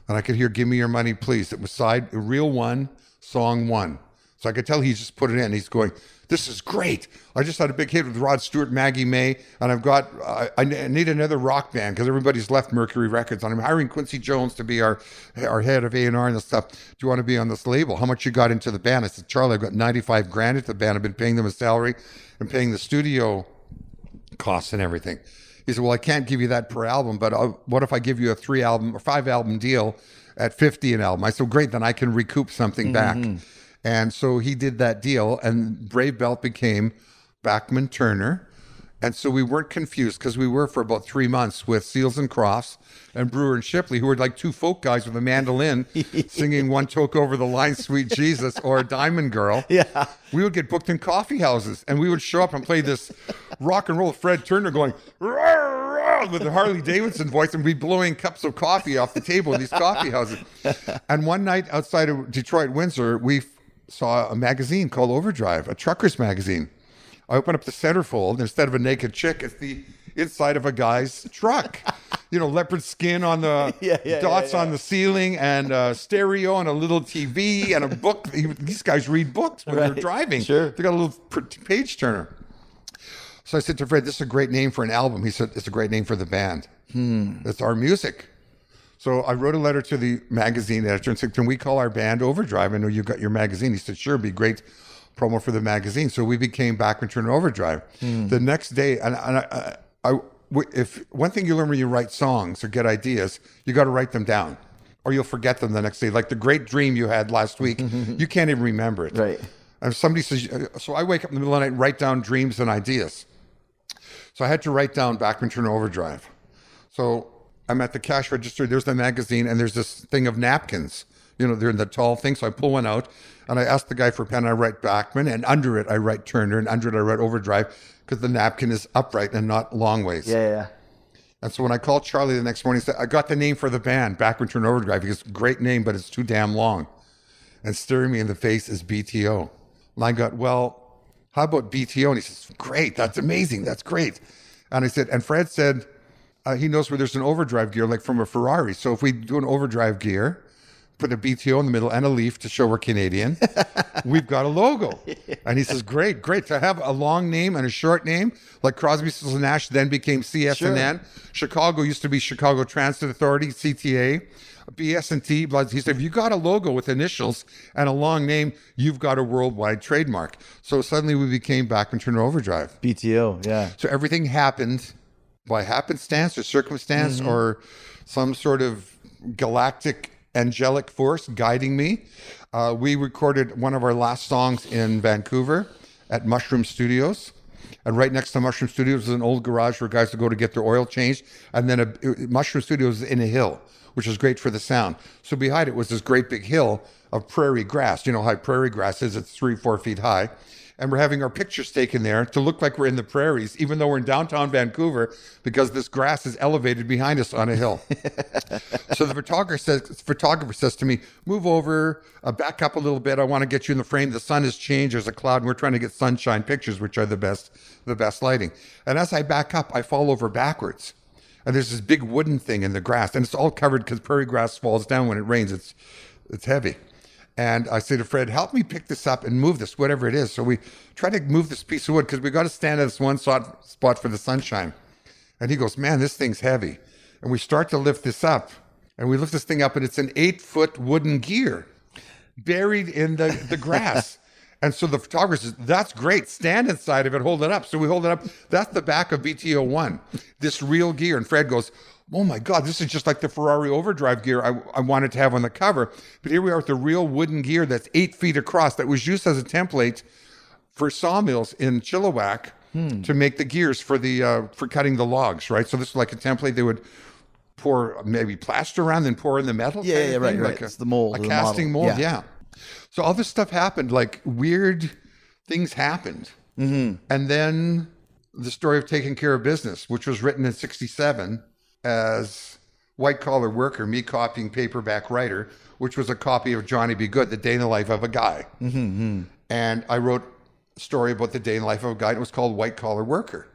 And I could hear "Give Me Your Money, Please." It was side reel one, song one. So I could tell he just put it in. He's going, "This is great." I just had a big hit with Rod Stewart, Maggie May, and I've got I, I need another rock band because everybody's left Mercury Records, and I'm hiring Quincy Jones to be our our head of A and R and stuff. Do you want to be on this label? How much you got into the band? I said, Charlie, I've got 95 grand into the band. I've been paying them a salary and paying the studio costs and everything. He said, "Well, I can't give you that per album, but uh, what if I give you a three album or five album deal at fifty an album?" I said, "Great, then I can recoup something back." And so he did that deal, and Brave Belt became Bachman Turner. And so we weren't confused because we were for about three months with Seals and Crofts and Brewer and Shipley, who were like two folk guys with a mandolin singing One Toke Over the Line, Sweet Jesus, or Diamond Girl. Yeah. We would get booked in coffee houses and we would show up and play this rock and roll Fred Turner going "Rah, rah," with the Harley Davidson voice and we'd be blowing cups of coffee off the table in these coffee houses. And one night outside of Detroit, Windsor, we saw a magazine called Overdrive, a trucker's magazine. I open up the centerfold, and instead of a naked chick, it's the inside of a guy's truck. you know, leopard skin on the Yeah, yeah, dots yeah, on the ceiling, and a stereo, and a little TV, and a book. These guys read books when they're driving. Sure. They got a little page turner. So I said to Fred, "This is a great name for an album." He said, "It's a great name for the band. Hmm. It's our music." So I wrote a letter to the magazine editor and said, "Can we call our band Overdrive? I know you've got your magazine." He said, "Sure, it'd be great promo for the magazine." So we became Bachman Turner Overdrive. Hmm. The next day, and, and I, I, I- if one thing you learn when you write songs or get ideas, you got to write them down, or you'll forget them the next day. Like the great dream you had last week, you can't even remember it. Right. And if somebody says, uh, so I wake up in the middle of the night and write down dreams and ideas. So I had to write down Bachman Turner Overdrive. So I'm at the cash register. There's the magazine, and there's this thing of napkins. You know, they're in the tall thing. So I pull one out, and I ask the guy for a pen. I write Bachman, and under it I write Turner, and under it I write Overdrive because the napkin is upright and not long ways. Yeah, yeah. And so when I called Charlie the next morning, he said, I got the name for the band, Bachman Turner Overdrive. He goes, great name, but it's too damn long. And staring me in the face is BTO. And I got, well, how about BTO? And he says, great, that's amazing, that's great. And I said, and Fred said, uh, he knows where there's an overdrive gear, like from a Ferrari. So if we do an overdrive gear, put a BTO in the middle and a leaf to show we're Canadian, we've got a logo. And he says, great, great. To have a long name and a short name, like Crosby, Stills, and Nash then became CSNN. Chicago used to be Chicago Transit Authority, CTA. BS&T, he said, if you got a logo with initials and a long name, you've got a worldwide trademark. So suddenly we became Bachman Turner Overdrive. BTO. Yeah. So everything happened by happenstance or circumstance mm-hmm. or some sort of galactic angelic force guiding me. Uh, we recorded one of our last songs in Vancouver at Mushroom Studios. And right next to Mushroom Studios is an old garage where guys would go to get their oil changed. And then a, Mushroom Studios is in a hill, which is great for the sound. So behind it was this great big hill of prairie grass. You know how prairie grass is? It's three, four feet high and we're having our pictures taken there to look like we're in the prairies, even though we're in downtown Vancouver, because this grass is elevated behind us on a hill. so the photographer says, photographer says to me, "Move over, uh, back up a little bit. I want to get you in the frame. The sun has changed. There's a cloud, and we're trying to get sunshine pictures, which are the best, the best lighting." And as I back up, I fall over backwards. And there's this big wooden thing in the grass, and it's all covered because prairie grass falls down when it rains. It's it's heavy. And I say to Fred, help me pick this up and move this, whatever it is. So we try to move this piece of wood because we got to stand at this one spot, spot for the sunshine. And he goes, man, this thing's heavy. And we start to lift this up. And we lift this thing up, and it's an eight foot wooden gear buried in the, the grass. And so the photographer says, That's great. Stand inside of it, hold it up. So we hold it up. That's the back of BTO 1, this real gear. And Fred goes, Oh my God, this is just like the Ferrari overdrive gear I, I wanted to have on the cover. But here we are with the real wooden gear that's eight feet across that was used as a template for sawmills in Chilliwack to make the gears for the uh, for cutting the logs, right? So this is like a template they would pour maybe plaster around, then pour in the metal. Yeah, yeah, right, thing, right. A, It's the mold a the casting model. mold. Yeah. Yeah. So all this stuff happened, like weird things happened. Mm-hmm. And then the story of taking care of business, which was written in 67 as white collar worker, me copying paperback writer, which was a copy of Johnny B. Goode, the day in the life of a guy. Mm-hmm. And I wrote a story about the day in the life of a guy. and It was called White Collar Worker.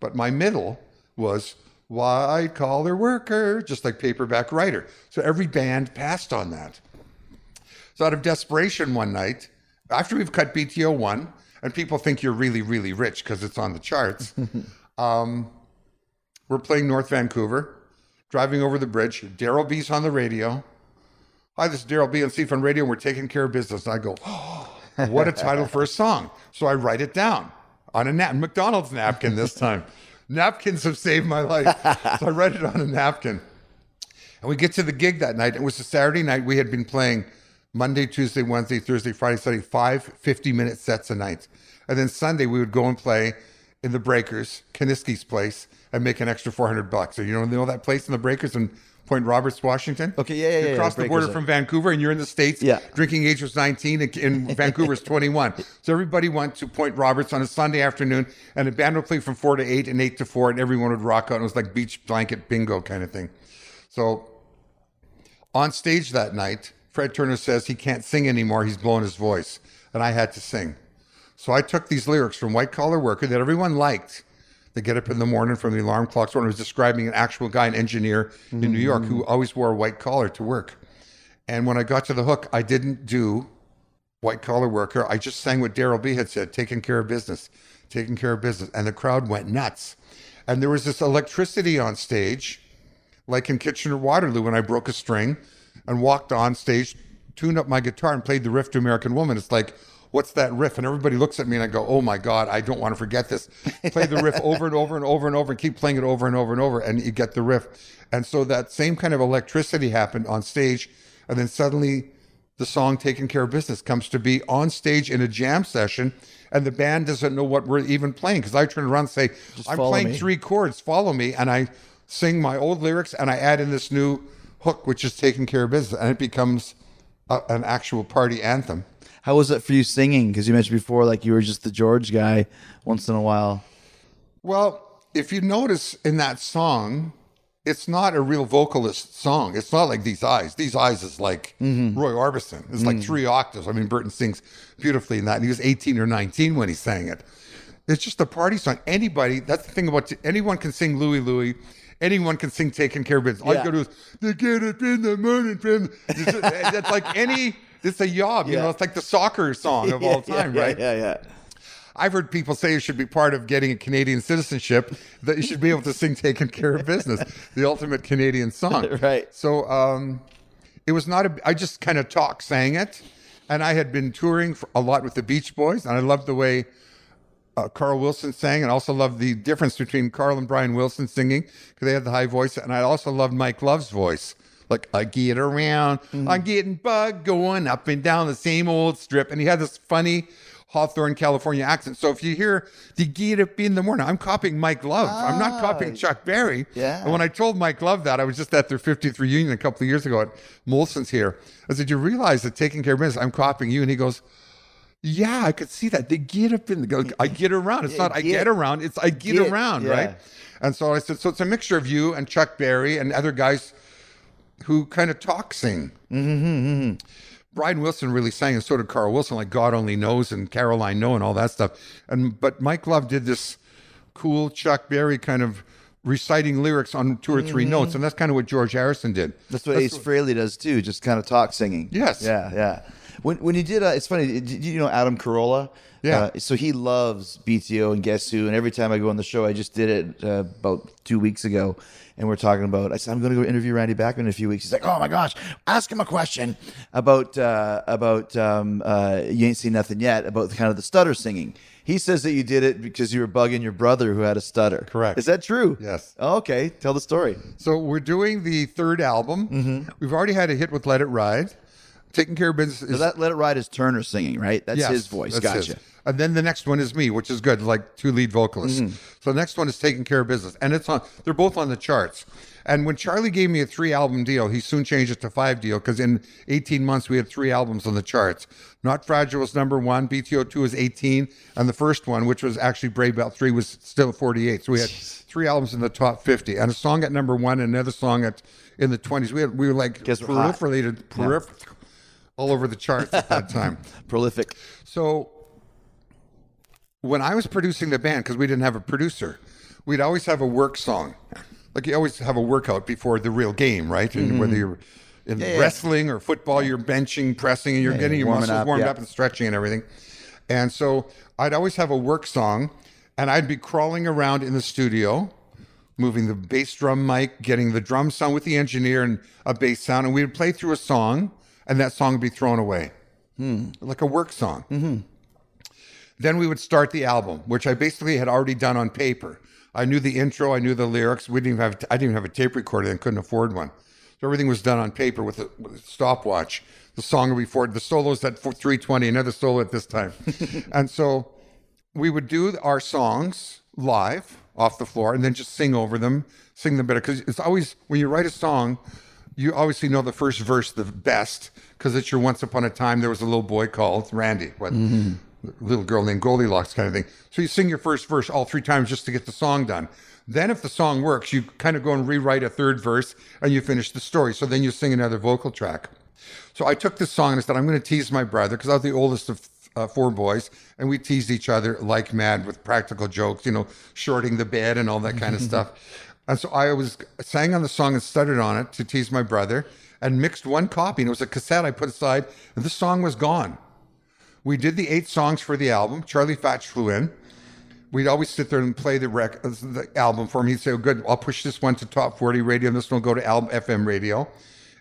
But my middle was White Collar Worker, just like paperback writer. So every band passed on that. So out of desperation one night, after we've cut BTO one, and people think you're really, really rich because it's on the charts, um, we're playing North Vancouver, driving over the bridge. Daryl B's on the radio. Hi, this is Daryl B on CFUN Radio, and we're taking care of business. And I go, oh, what a title for a song. So I write it down on a nap- McDonald's napkin this time. Napkins have saved my life. So I write it on a napkin. And we get to the gig that night. It was a Saturday night. We had been playing Monday, Tuesday, Wednesday, Thursday, Friday, Saturday, five 50 minute sets a night. And then Sunday, we would go and play in the Breakers, Kaniski's place, and make an extra 400 bucks. So you know, know that place in the Breakers in Point Roberts, Washington? Okay, yeah, yeah, You yeah, cross the the border from Vancouver and you're in the States. Yeah. Drinking age was 19 and, and Vancouver's 21. So everybody went to Point Roberts on a Sunday afternoon and the band would play from 4 to 8 and 8 to 4 and everyone would rock out. It was like beach blanket bingo kind of thing. So on stage that night, Fred Turner says he can't sing anymore. He's blown his voice. And I had to sing. So I took these lyrics from White Collar Worker that everyone liked. They get up in the morning from the alarm clocks. One was describing an actual guy, an engineer in New York, who mm. always wore a white collar to work. And when I got to the hook, I didn't do white collar worker. I just sang what Daryl B had said, taking care of business, taking care of business. And the crowd went nuts. And there was this electricity on stage, like in Kitchener Waterloo when I broke a string and walked on stage, tuned up my guitar and played the riff to American Woman. It's like, what's that riff? And everybody looks at me and I go, oh my God, I don't want to forget this. Play the riff over and over and over and over and keep playing it over and over and over and you get the riff. And so that same kind of electricity happened on stage. And then suddenly the song Taking Care of Business comes to be on stage in a jam session. And the band doesn't know what we're even playing because I turn around and say, I'm playing me." three chords, follow me. And I sing my old lyrics and I add in this new hook, which is Taking Care of Business. And it becomes a, an actual party anthem. How was it for you singing? Because you mentioned before, like you were just the George guy once in a while. Well, if you notice in that song, it's not a real vocalist song. It's not like These Eyes. These Eyes is like mm-hmm. Roy Orbison. It's like mm. three octaves. I mean, Burton sings beautifully in that. And he was 18 or 19 when he sang it. It's just a party song. Anybody, that's the thing about anyone can sing Louie Louie. Anyone can sing Taking Care of Business. All Yeah. you gotta do is, they get up in the morning it's like any, it's a yob, you know, it's like the soccer song of all time, yeah, right? Yeah, yeah. I've heard people say it should be part of getting a Canadian citizenship, that you should be able to sing Taking Care of Business, the ultimate Canadian song. Right. So um, it was not a, I just kind of talk sang it. And I had been touring a lot with the Beach Boys, and I loved the way uh, Carl Wilson sang, and also loved the difference between Carl and Brian Wilson singing because they had the high voice, and I also loved Mike Love's voice. Like I get around, mm-hmm. I'm getting bug going up and down the same old strip, and he had this funny Hawthorne, California accent. So if you hear the get up in the morning, I'm copying Mike Love. I'm not copying ah. Chuck Berry. Yeah. And when I told Mike Love that, I was just at their 50th reunion a couple of years ago at Molson's here. I said, "You realize that taking care of business, I'm copying you," and he goes. Yeah, I could see that. They get up in the go. I get around. It's Yeah, not I get- get around. It's I get, get, around, yeah. right? And so I said, so it's a mixture of you and Chuck Berry and other guys who kind of talk sing. Mm-hmm, Brian Wilson really sang, and so did Carl Wilson, like God Only Knows and Caroline No and all that stuff. And but Mike Love did this cool Chuck Berry kind of reciting lyrics on two or 3 Mm-hmm. notes, and that's kind of what George Harrison did. That's what Ace Frehley does too, just kind of talk singing. Yes. Yeah, yeah. When when you did, uh, it's funny. Did you know Adam Carolla? Yeah. Uh, so he loves BTO and Guess Who, and every time I go on the show, I just did it uh, about two weeks ago, and we're talking about. I said I'm going to go interview Randy Bachman in a few weeks. He's like, Oh my gosh, ask him a question about uh, about um, uh, you ain't seen nothing yet about kind of the stutter singing. He says that you did it because you were bugging your brother who had a stutter. Correct. Is that true? Yes. Oh, okay. Tell the story. So we're doing the third album. Mm-hmm. We've already had a hit with Let It Ride. Taking Care of Business is So that Let It Ride is Turner singing, right? That's Yes, his voice. that's Gotcha. his. And then the next one is me, which is good, like two lead vocalists. Mm-hmm. So the next one is Taking Care of Business. And it's on they're both on the charts. And when Charlie gave me a three album deal, he soon changed it to five deal because in 18 months we had three albums on the charts. Not Fragile was number one, BTO2 was 18, and the first one, which was actually Brave Belt 3, was still 48. So we had three albums in the top 50 and a song at number one and another song at in the 20s. We had we were like Guess proliferated perif- all over the charts at that time. Prolific. So when I was producing the band, because we didn't have a producer, we'd always have a work song. Like you always have a workout before the real game, right? And whether you're in Mm-hmm. yeah. wrestling or football, you're benching, pressing, and you're getting your muscles up, warmed yeah. up and stretching and everything. And so I'd always have a work song, and I'd be crawling around in the studio, moving the bass drum mic, getting the drum sound with the engineer and a bass sound, and we'd play through a song, and that song would be thrown away, hmm. like a work song. Mm-hmm. Then we would start the album, which I basically had already done on paper. I knew the intro, I knew the lyrics. We didn't even have, I didn't even have a tape recorder and couldn't afford one. So everything was done on paper with a, with a stopwatch. The song would be before the solos at 320, another solo at this time. and so we would do our songs live off the floor and then just sing over them, sing them better. Because it's always, when you write a song, you obviously know the first verse the best because it's your once upon a time there was a little boy called Randy, what little girl named Goldilocks kind of thing. So you sing your first verse all three times just to get the song done. Then if the song works, you kind of go and rewrite a third verse and you finish the story. So then you sing another vocal track. So I took this song and I said, I'm going to tease my brother because I was the oldest of uh, four boys, and we teased each other like mad with practical jokes, you know, shorting the bed and all that kind of stuff. And so I was sang on the song and stuttered on it to tease my brother, and mixed one copy, and it was a cassette I put aside, and the song was gone. We did the eight songs for the album. Charlie Fach flew in. We'd always sit there and play the rec- the album for him. He'd say, oh, "Good, I'll push this one to top forty radio, and this one will go to album FM radio."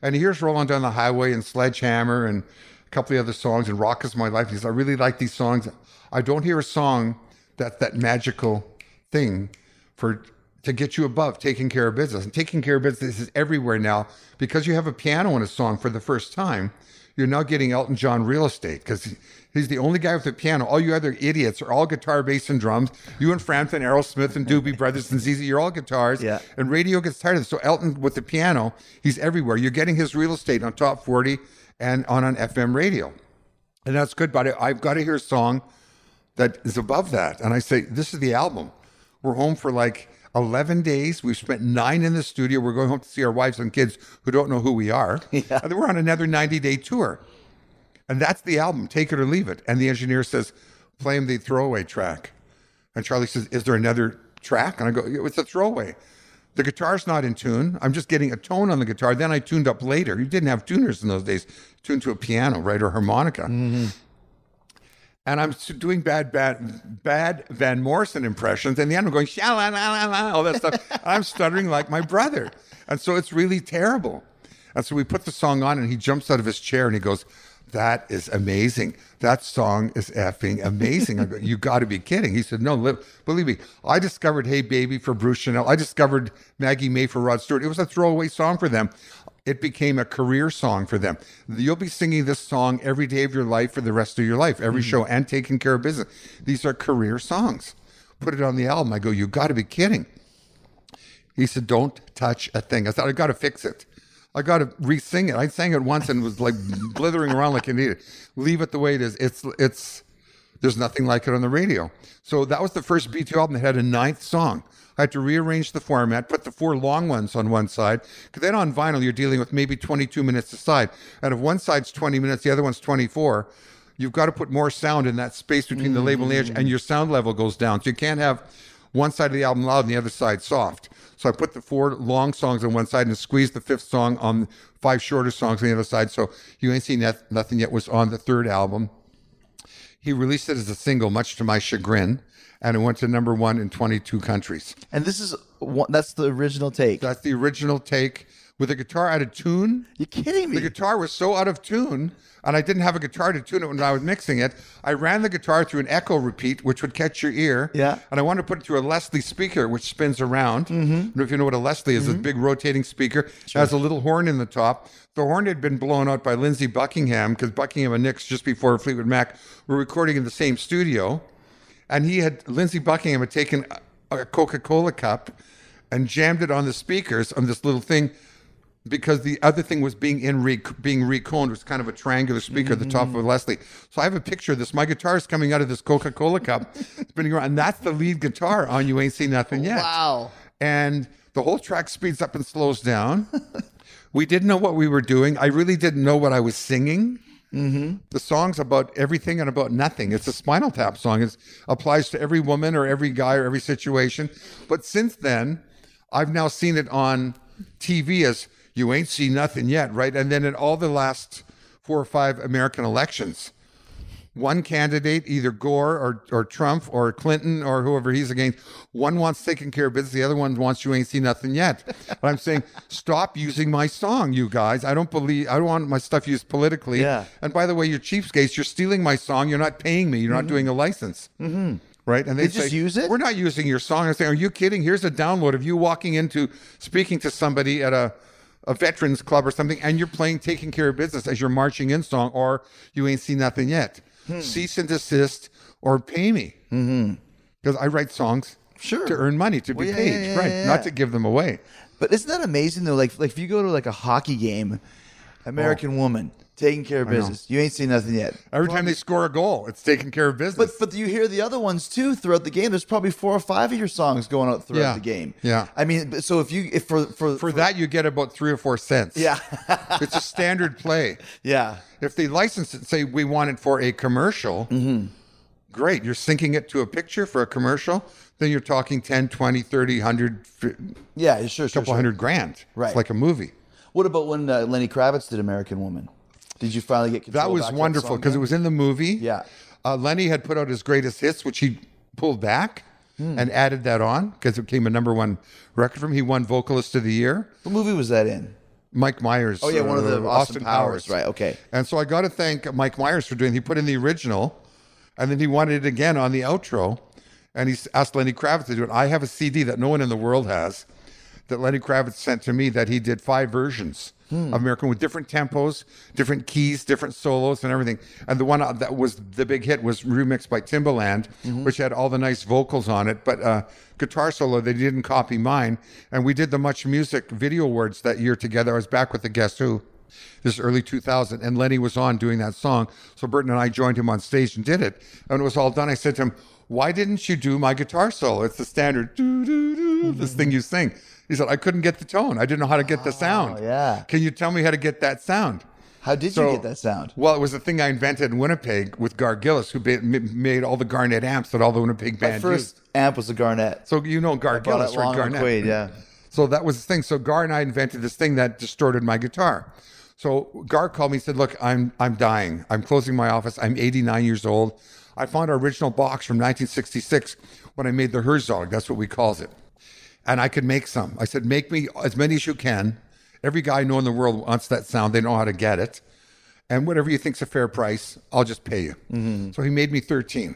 And here's rolling down the highway and Sledgehammer and a couple of other songs and Rock is My Life. He says, "I really like these songs. I don't hear a song that that magical thing for to get you above taking care of business. And taking care of business is everywhere now because you have a piano in a song for the first time. You're now getting Elton John real estate because he's the only guy with a piano. All you other idiots are all guitar, bass, and drums. You and Frampton, Aerosmith, and Doobie Brothers and ZZ, you're all guitars. Yeah. And radio gets tired of it. So Elton with the piano, he's everywhere. You're getting his real estate on top 40 and on an FM radio. And that's good, but I've got to hear a song that is above that. And I say, this is the album. We're home for like 11 days. We've spent nine in the studio. We're going home to see our wives and kids who don't know who we are. And then we're on another 90 day tour. And that's the album, take it or leave it. And the engineer says, play him the throwaway track. And Charlie says, is there another track? And I go, it's a throwaway. The guitar's not in tune. I'm just getting a tone on the guitar. Then I tuned up later. You didn't have tuners in those days. Tuned to a piano, right, or harmonica. Mm-hmm. And I'm doing bad, bad, bad Van Morrison impressions. And the end, I'm going, la la la, all that stuff. I'm stuttering like my brother. And so it's really terrible. And so we put the song on, and he jumps out of his chair and he goes, That is amazing. That song is effing amazing. I go, You got to be kidding. He said, No, li- believe me, I discovered Hey Baby for Bruce Channel. I discovered Maggie May for Rod Stewart. It was a throwaway song for them. It became a career song for them. You'll be singing this song every day of your life for the rest of your life, every mm. show, and taking care of business. These are career songs. Put it on the album. I go, You got to be kidding. He said, "Don't touch a thing." I thought I got to fix it. I got to re-sing it. I sang it once and was like blithering around like an idiot. Leave it the way it is. It's it's there's nothing like it on the radio. So that was the first B2 album that had a ninth song. I had to rearrange the format, put the four long ones on one side, because then on vinyl you're dealing with maybe 22 minutes a side. And if one side's 20 minutes, the other one's 24. You've got to put more sound in that space between the label and the edge, and your sound level goes down. So you can't have one side of the album loud and the other side soft. So I put the four long songs on one side and squeezed the fifth song on five shorter songs on the other side. So You Ain't Seen Noth- Nothing Yet was on the third album. He released it as a single, much to my chagrin, and it went to number one in 22 countries. And this is one, that's the original take. That's the original take with the guitar out of tune. You're kidding me? The guitar was so out of tune, and I didn't have a guitar to tune it when I was mixing it. I ran the guitar through an echo repeat, which would catch your ear. Yeah. And I wanted to put it through a Leslie speaker, which spins around. Mm-hmm. I don't know if you know what a Leslie is, a big rotating speaker. It has a little horn in the top. The horn had been blown out by Lindsey Buckingham because Buckingham and Nicks, just before Fleetwood Mac, were recording in the same studio. And he had, Lindsey Buckingham had taken a, a Coca Cola cup and jammed it on the speakers on this little thing because the other thing was being in re- being reconed was kind of a triangular speaker at the top of a Leslie. So I have a picture of this. My guitar is coming out of this Coca Cola cup, spinning around, and that's the lead guitar on "You Ain't Seen Nothing Yet." Wow. And the whole track speeds up and slows down. we didn't know what we were doing. I really didn't know what I was singing. Mm-hmm. The song's about everything and about nothing. It's a Spinal Tap song. It applies to every woman or every guy or every situation. But since then, I've now seen it on TV as "You Ain't Seen Nothing Yet," right? And then in all the last four or five American elections, one candidate, either Gore or, or Trump or Clinton or whoever he's against, one wants taking care of business, the other one wants you ain't seen nothing yet. But I'm saying, stop using my song, you guys. I don't believe I don't want my stuff used politically. Yeah. And by the way, you're cheapskates. You're stealing my song. You're not paying me. You're not doing a license. Mm-hmm. Right? And they, They just use it? We're not using your song. I say, are you kidding? Here's a download of you walking into speaking to somebody at a a veterans club or something, and you're playing "Taking Care of Business" as your marching in song, or "You Ain't Seen Nothing Yet." Hmm. Cease and desist, or pay me, because I write songs Mm-hmm. Sure. to earn money to be Well, yeah, paid, yeah, yeah, right? Not to give them away. But isn't that amazing though? Like like if you go to like a hockey game, American Oh. Woman, Taking care of business. You ain't seen nothing yet. Every time they score a goal, it's taking care of business. But but you hear the other ones too throughout the game. There's probably four or five of your songs going out throughout Yeah. the game. Yeah. I mean, so if you if for for for that, you get about three or four cents. yeah it's a standard play. yeah If they license it, say we want it for a commercial, Mm-hmm. great. You're syncing it to a picture for a commercial, then you're talking 10, 20, 30, 100, a yeah sure sure, couple sure. hundred grand. Right. It's like a movie. What about when uh, Lenny Kravitz did American Woman? Did you finally get control That was wonderful because it was in the movie. Yeah. Uh, Lenny had put out his greatest hits, which he pulled back Hmm. and added that on because it became a number one record for him. He won Vocalist of the Year. What movie was that in? Mike Myers. Oh yeah, one of the uh, Austin, Powers. Right. Okay. And so I got to thank Mike Myers for doing. He put in the original, and then he wanted it again on the outro, and he asked Lenny Kravitz to do it. I have a CD that no one in the world has, that Lenny Kravitz sent to me. That he did five versions Of American with different tempos, different keys, different solos, and everything. And the one that was the big hit was remixed by Timbaland, Mm-hmm. which had all the nice vocals on it, but. Uh, Guitar solo, they didn't copy mine. And we did the Much Music Video Awards that year together. I was back with the Guess Who this early 2000 and lenny was on doing that song so burton and i joined him on stage and did it and it was all done i said to him why didn't you do my guitar solo it's the standard this thing you sing he said i couldn't get the tone i didn't know how to get the sound Oh, yeah. can you tell me how to get that sound How did So- you get that sound? well, it was a thing I invented in Winnipeg with Gar Gillies, who ba- made all the Garnet amps that all the Winnipeg bands. My band first used. amp was a Garnet. So you know Gar Bought Gillies, it right? Garnet. McQuade, yeah. So that was the thing. So Gar and I invented this thing that distorted my guitar. So Gar called me and said, "Look, I'm I'm dying. I'm closing my office. I'm 89 years old. I found our original box from 1966 when I made the Herzog. That's what we calls it. And I could make some. I said, make me as many as you can. Every guy I know in the world wants that sound. They know how to get it. And whatever you think's a fair price, I'll just pay you. So he made me 13.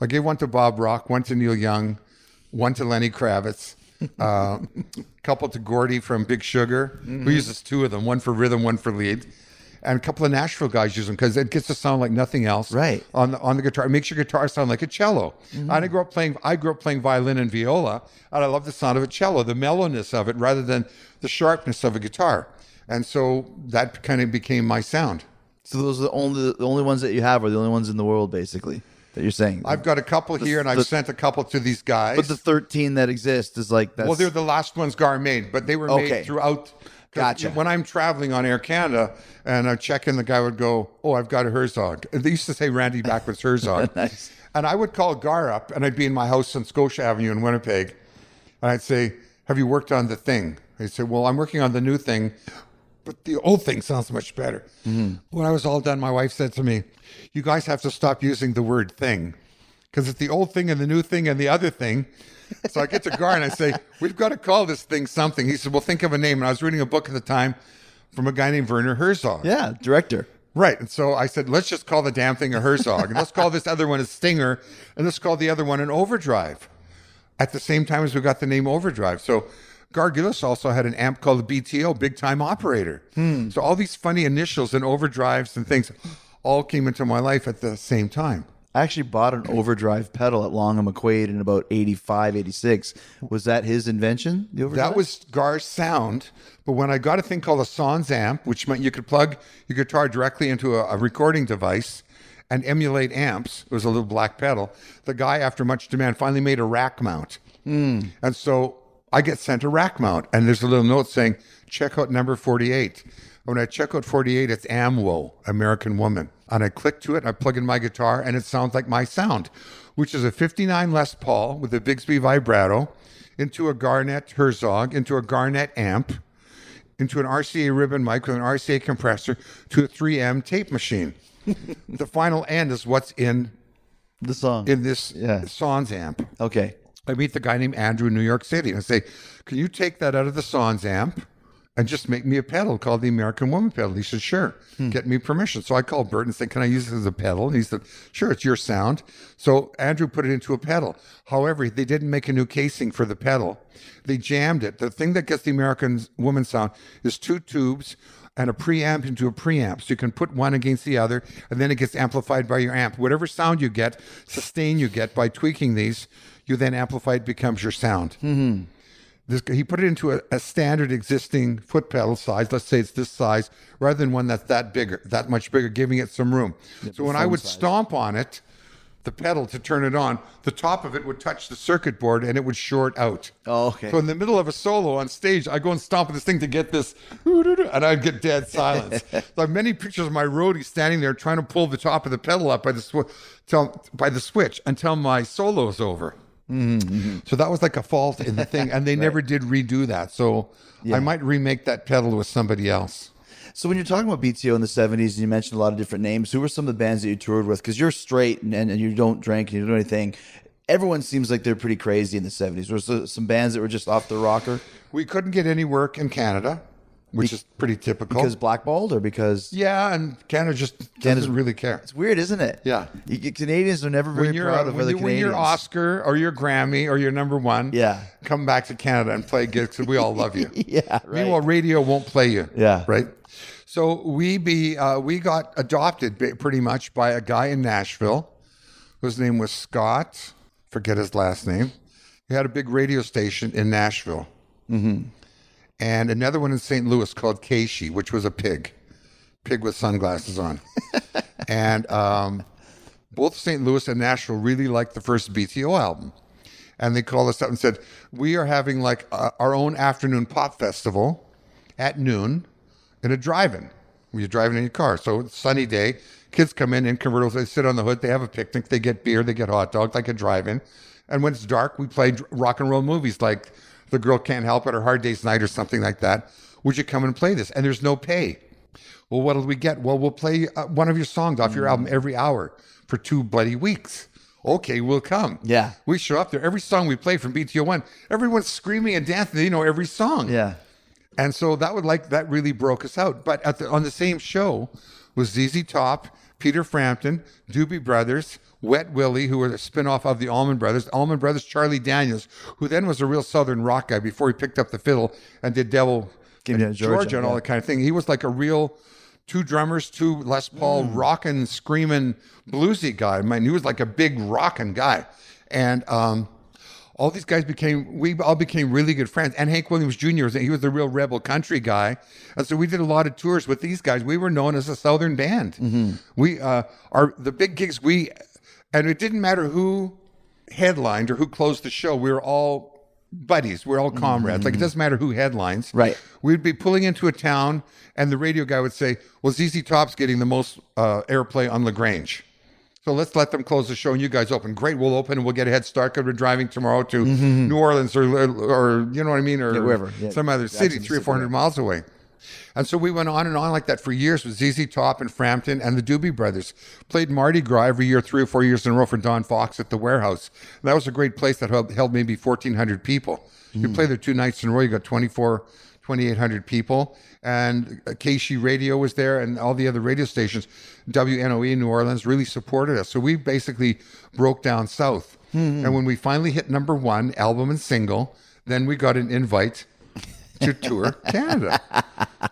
I gave one to Bob Rock, one to Neil Young, one to Lenny Kravitz, uh, a couple to Gordy from Big Sugar, who uses two of them, one for rhythm, one for lead. And a couple of Nashville guys use them because it gets to sound like nothing else. Right. On the on the guitar. It makes your guitar sound like a cello. Mm-hmm. I grew up playing I grew up playing violin and viola, and I love the sound of a cello, the mellowness of it rather than the sharpness of a guitar. And so that kind of became my sound. So those are the only the only ones that you have, are the only ones in the world, basically, that you're saying. I've got a couple here, and I've the- sent a couple to these guys. but the 13 that exist is like that's well, they're the last ones Gar made, but they were Okay. made throughout. Gotcha. When I'm traveling on Air Canada and I check in, the guy would go, "Oh, I've got a Herzog." They used to say Randy backwards Herzog. Nice. And I would call Gar up, and I'd be in my house on Scotia Avenue in Winnipeg, and I'd say, "Have you worked on the thing?" He'd say, "Well, I'm working on the new thing." But the old thing sounds much better. Mm-hmm. When I was all done, my wife said to me, You guys have to stop using the word thing because it's the old thing and the new thing and the other thing. So I get to Gar and I say, We've got to call this thing something. He said, Well, think of a name. And I was reading a book at the time from a guy named Werner Herzog. yeah, director. Right. And so I said, Let's just call the damn thing a Herzog. and let's call this other one a Stinger. And let's call the other one an Overdrive at the same time as we got the name Overdrive. So Gar Gillies also had an amp called the BTO, Big Time Operator. Hmm. So all these funny initials and overdrives and things all came into my life at the same time. I actually bought an overdrive pedal at Long and McQuade in about 85, 86. Was that his invention? The overdrive? That was Gar's sound. But when I got a thing called a SansAmp, which meant you could plug your guitar directly into a, a recording device and emulate amps, it was a little black pedal. The guy, after much demand, finally made a rack mount. Hmm. And so I get sent a rack mount, and there's a little note saying, check out number 48. When I check out 48, it's Amwo, American Woman. And I click to it, I plug in my guitar, and it sounds like my sound, which is a 59 Les Paul with a Bigsby vibrato into a Garnet Herzog, into a Garnet amp, into an RCA ribbon mic with an RCA compressor to a 3M tape machine. the final end is what's in the song. in this Yeah. SansAmp. okay. I meet the guy named Andrew in New York City. And I say, Can you take that out of the SansAmp and just make me a pedal called the American Woman pedal? He said, Sure. Hmm. Get me permission. So I called Bert and said, Can I use this as a pedal? And he said, Sure, it's your sound. So Andrew put it into a pedal. However, they didn't make a new casing for the pedal. They jammed it. The thing that gets the American Woman sound is two tubes and a preamp into a preamp. So you can put one against the other, and then it gets amplified by your amp. Whatever sound you get, sustain you get by tweaking these, you then amplify it becomes your sound. Mm-hmm. This he put it into a, a standard existing foot pedal size. Let's say it's this size, rather than one that's that bigger, that much bigger, giving it some room. so when I would stomp on it, the pedal to turn it on, the top of it would touch the circuit board and it would short out. Oh, okay. So in the middle of a solo on stage, I go and stomp on this thing to get this, and I'd get dead silence. so I have many pictures of my roadie standing there trying to pull the top of the pedal up by the sw- till, by the switch until my solo is over. Mm-hmm, So that was like a fault in the thing, and they never did redo that. So I might remake that pedal with somebody else. So when you're talking about BTO in the '70s, and you mentioned a lot of different names, who were some of the bands that you toured with? Because you're straight and, and you don't drink and you don't do anything. Everyone seems like they're pretty crazy in the '70s. Was there some bands that were just off the rocker We couldn't get any work in Canada, which is pretty typical. because blackballed or because yeah, and Canada just Canada's- doesn't really care. it's weird, isn't it? Yeah. You, you- Canadians are never very when you're proud of when, other you, when Canadians. you're Oscar or your Grammy or your number one, Yeah. come back to Canada and play gigs and we all love you. Yeah, right. Meanwhile, radio won't play you. Yeah. right. So we be uh, we got adopted ba- pretty much by a guy in Nashville, whose name was Scott. Forget his last name. He had a big radio station in Nashville, mm-hmm. And another one in St. Louis called KSHE, which was a pig, pig with sunglasses on, and um, both St. Louis and Nashville really liked the first BTO album. And they called us up and said, We are having like our own afternoon pop festival at noon in a drive in. You're driving in your car. So it's sunny day. Kids come in in convertibles. They sit on the hood. They have a picnic. They get beer. They get hot dogs like a drive in. And when it's dark, we play rock and roll movies like The Girl Can't Help It or Hard Day's Night or something like that. Would you come and play this? And there's no pay. Well, what'll we get? Well, we'll play uh, one of your songs off your album every hour for two bloody weeks. Okay, we'll come. Yeah. We show up there. Every song we play from BTO1, everyone's screaming and dancing. They know every song. yeah. And so that would like that really broke us out. But at the, on the same show was ZZ Top, Peter Frampton, Doobie Brothers, Wet Willie, who were a spinoff of the Allman Brothers, Allman Brothers, Charlie Daniels, who then was a real Southern rock guy before he picked up the fiddle and did Devil and Georgia, Georgia, and all yeah. that kind of thing. He was like a real two drummers, two Les Paul Mm. rocking, screaming, bluesy guy. I mean, he was like a big rocking guy. And um, all these guys became we all became really good friends. And hank williams jr was he was the real rebel country guy. And so we did a lot of tours with these guys. We were known as a southern band. Mm-hmm. we uh our the big gigs we and it didn't matter who headlined or who closed the show we were all buddies. We're all comrades. Like it doesn't matter who headlines. Mm-hmm. Right. we'd be pulling into a town and the radio guy would say well zz top's getting the most uh, airplay on la grange so let's let them close the show and you guys open. Great, we'll open and we'll get a head start because we're driving tomorrow to New Orleans or, or you know what I mean, or Mm-hmm. wherever. Yeah, some other city, three or four hundred miles away. And so we went on and on like that for years with ZZ Top and Frampton and the Doobie Brothers. Played Mardi Gras every year, three or four years in a row for Don Fox at the warehouse. And that was a great place that held, held maybe 1,400 people. You play there two nights in a row, you got 24, 2,800 people. And uh, KC Radio was there and all the other radio stations, WNOE in New Orleans, really supported us. So we basically broke down south. And when we finally hit number one, album and single, then we got an invite to tour Canada.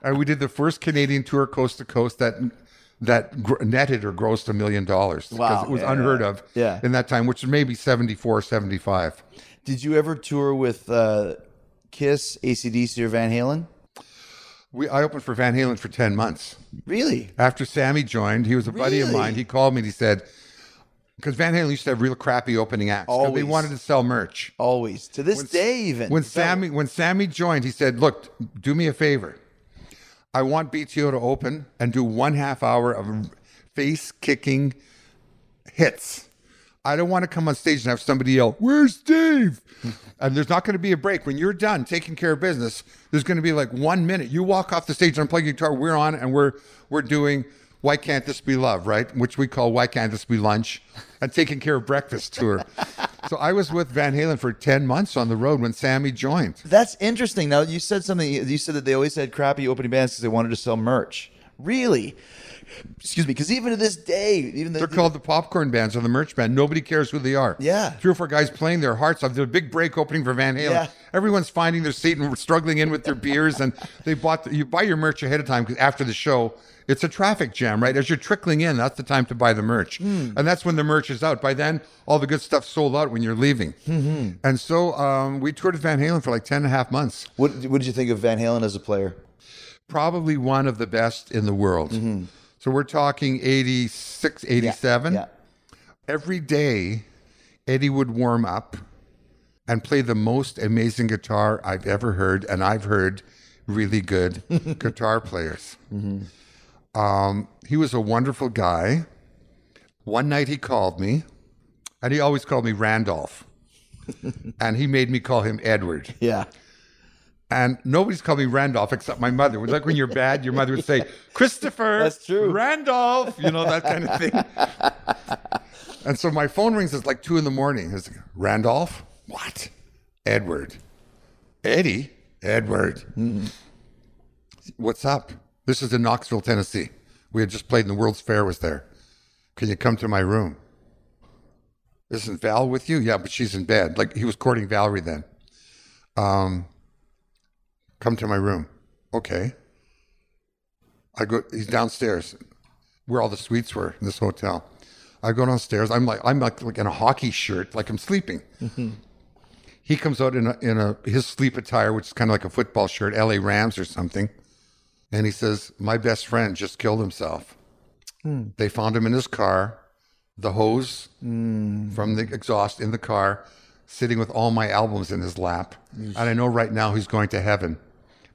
and we did the first Canadian tour coast to coast that that gr- netted or grossed a million dollars. 'Cause Wow. It was Yeah. unheard of Yeah. in that time, which was maybe 74, 75. Did you ever tour with uh, Kiss, ACDC, or Van Halen? We, I opened for Van Halen for 10 months. Really? After Sammy joined, he was a buddy of mine. He called me and he said, because Van Halen used to have real crappy opening acts. 'cause They Always. wanted to sell merch. Always. To this day, even. When Sammy when Sammy joined, he said, "Look, do me a favor. I want BTO to open and do one half hour of face kicking hits. I don't want to come on stage and have somebody yell, "Where's Dave?" And there's not going to be a break. When you're done taking care of business, there's going to be like one minute. You walk off the stage and play guitar. We're on and we're we're doing." Why can't this be love, right? Which we call Why Can't This Be Lunch and Taking Care of Breakfast tour. so I was with Van Halen for 10 months on the road when Sammy joined. That's interesting. Now, you said something. You said that they always had crappy opening bands because they wanted to sell merch. Really? Excuse me, because even to this day, even the, They're called the popcorn bands or the merch band. Nobody cares who they are. Yeah. Three or four guys playing their hearts off. There's a big break opening for Van Halen. Yeah. Everyone's finding their seat and struggling in with their beers. And they bought, the, you buy your merch ahead of time because after the show, it's a traffic jam, right? As you're trickling in, that's the time to buy the merch. Hmm. And that's when the merch is out. By then, all the good stuff's sold out when you're leaving. Mm-hmm. And so um, we toured with Van Halen for like 10 and a half months. what, what did you think of Van Halen as a player? Probably one of the best in the world. Mm-hmm. So we're talking 86, 87. Yeah. every day Eddie would warm up and play the most amazing guitar I've ever heard, and I've heard really good guitar players. Um, he was a wonderful guy. One night he called me, and he always called me Randolph, and he made me call him Edward. Yeah. And nobody's called me Randolph except my mother. It was like when you're bad, your mother would say, Christopher. That's true. Randolph, you know, that kind of thing. and so my phone rings. It's like two in the morning. It's like, Randolph? What? Edward. Eddie? Edward. What's up? This is in Knoxville, Tennessee. We had just played and the World's Fair was there. Can you come to my room? Isn't Val with you? Yeah, but she's in bed. Like he was courting Valerie then. Um, come to my room. Okay. I go. He's downstairs, where all the suites were in this hotel. I go downstairs. I'm like I'm like, like in a hockey shirt, like I'm sleeping. Mm-hmm. He comes out in a, in a his sleep attire, which is kind of like a football shirt, L.A. Rams or something, and he says, "My best friend just killed himself. Hmm. They found him in his car, the hose hmm. from the exhaust in the car, sitting with all my albums in his lap. And I know right now he's going to heaven,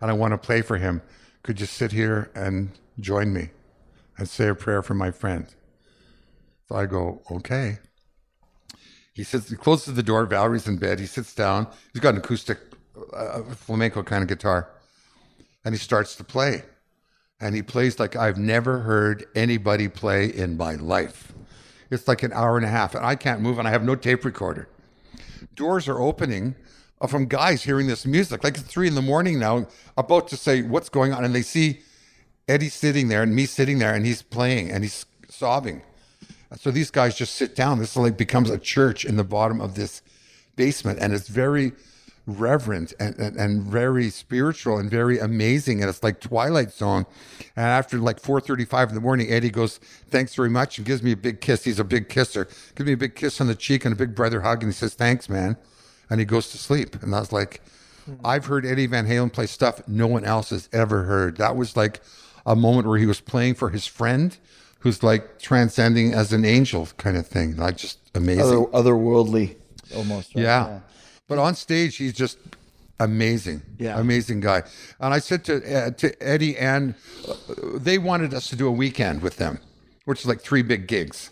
and I want to play for him. Could you sit here and join me and say a prayer for my friend? So I go, okay. He sits, he closes the door. Valerie's in bed. He sits down. He's got an acoustic uh, flamenco kind of guitar, and he starts to play. And he plays like I've never heard anybody play in my life. It's like an hour and a half, and I can't move, and I have no tape recorder. Doors are opening uh, from guys hearing this music. Like it's three in the morning now, about to say what's going on, and they see Eddie sitting there and me sitting there, and he's playing and he's sobbing. So these guys just sit down. This like becomes a church in the bottom of this basement, and it's very reverent and, and, and very spiritual and very amazing. And it's like Twilight Zone. And after like 4:35 in the morning, Eddie goes, "Thanks very much," and gives me a big kiss. He's a big kisser. Gives me a big kiss on the cheek and a big brother hug, and he says, "Thanks, man," and he goes to sleep. And I was like, hmm. I've heard Eddie Van Halen play stuff no one else has ever heard. That was like a moment where he was playing for his friend. Who's like transcending as an angel kind of thing. Like just amazing. Other, otherworldly, almost. right? Yeah. But on stage, he's just amazing. Yeah. Amazing guy. And I said to, uh, to Eddie, and uh, they wanted us to do a weekend with them, which is like three big gigs.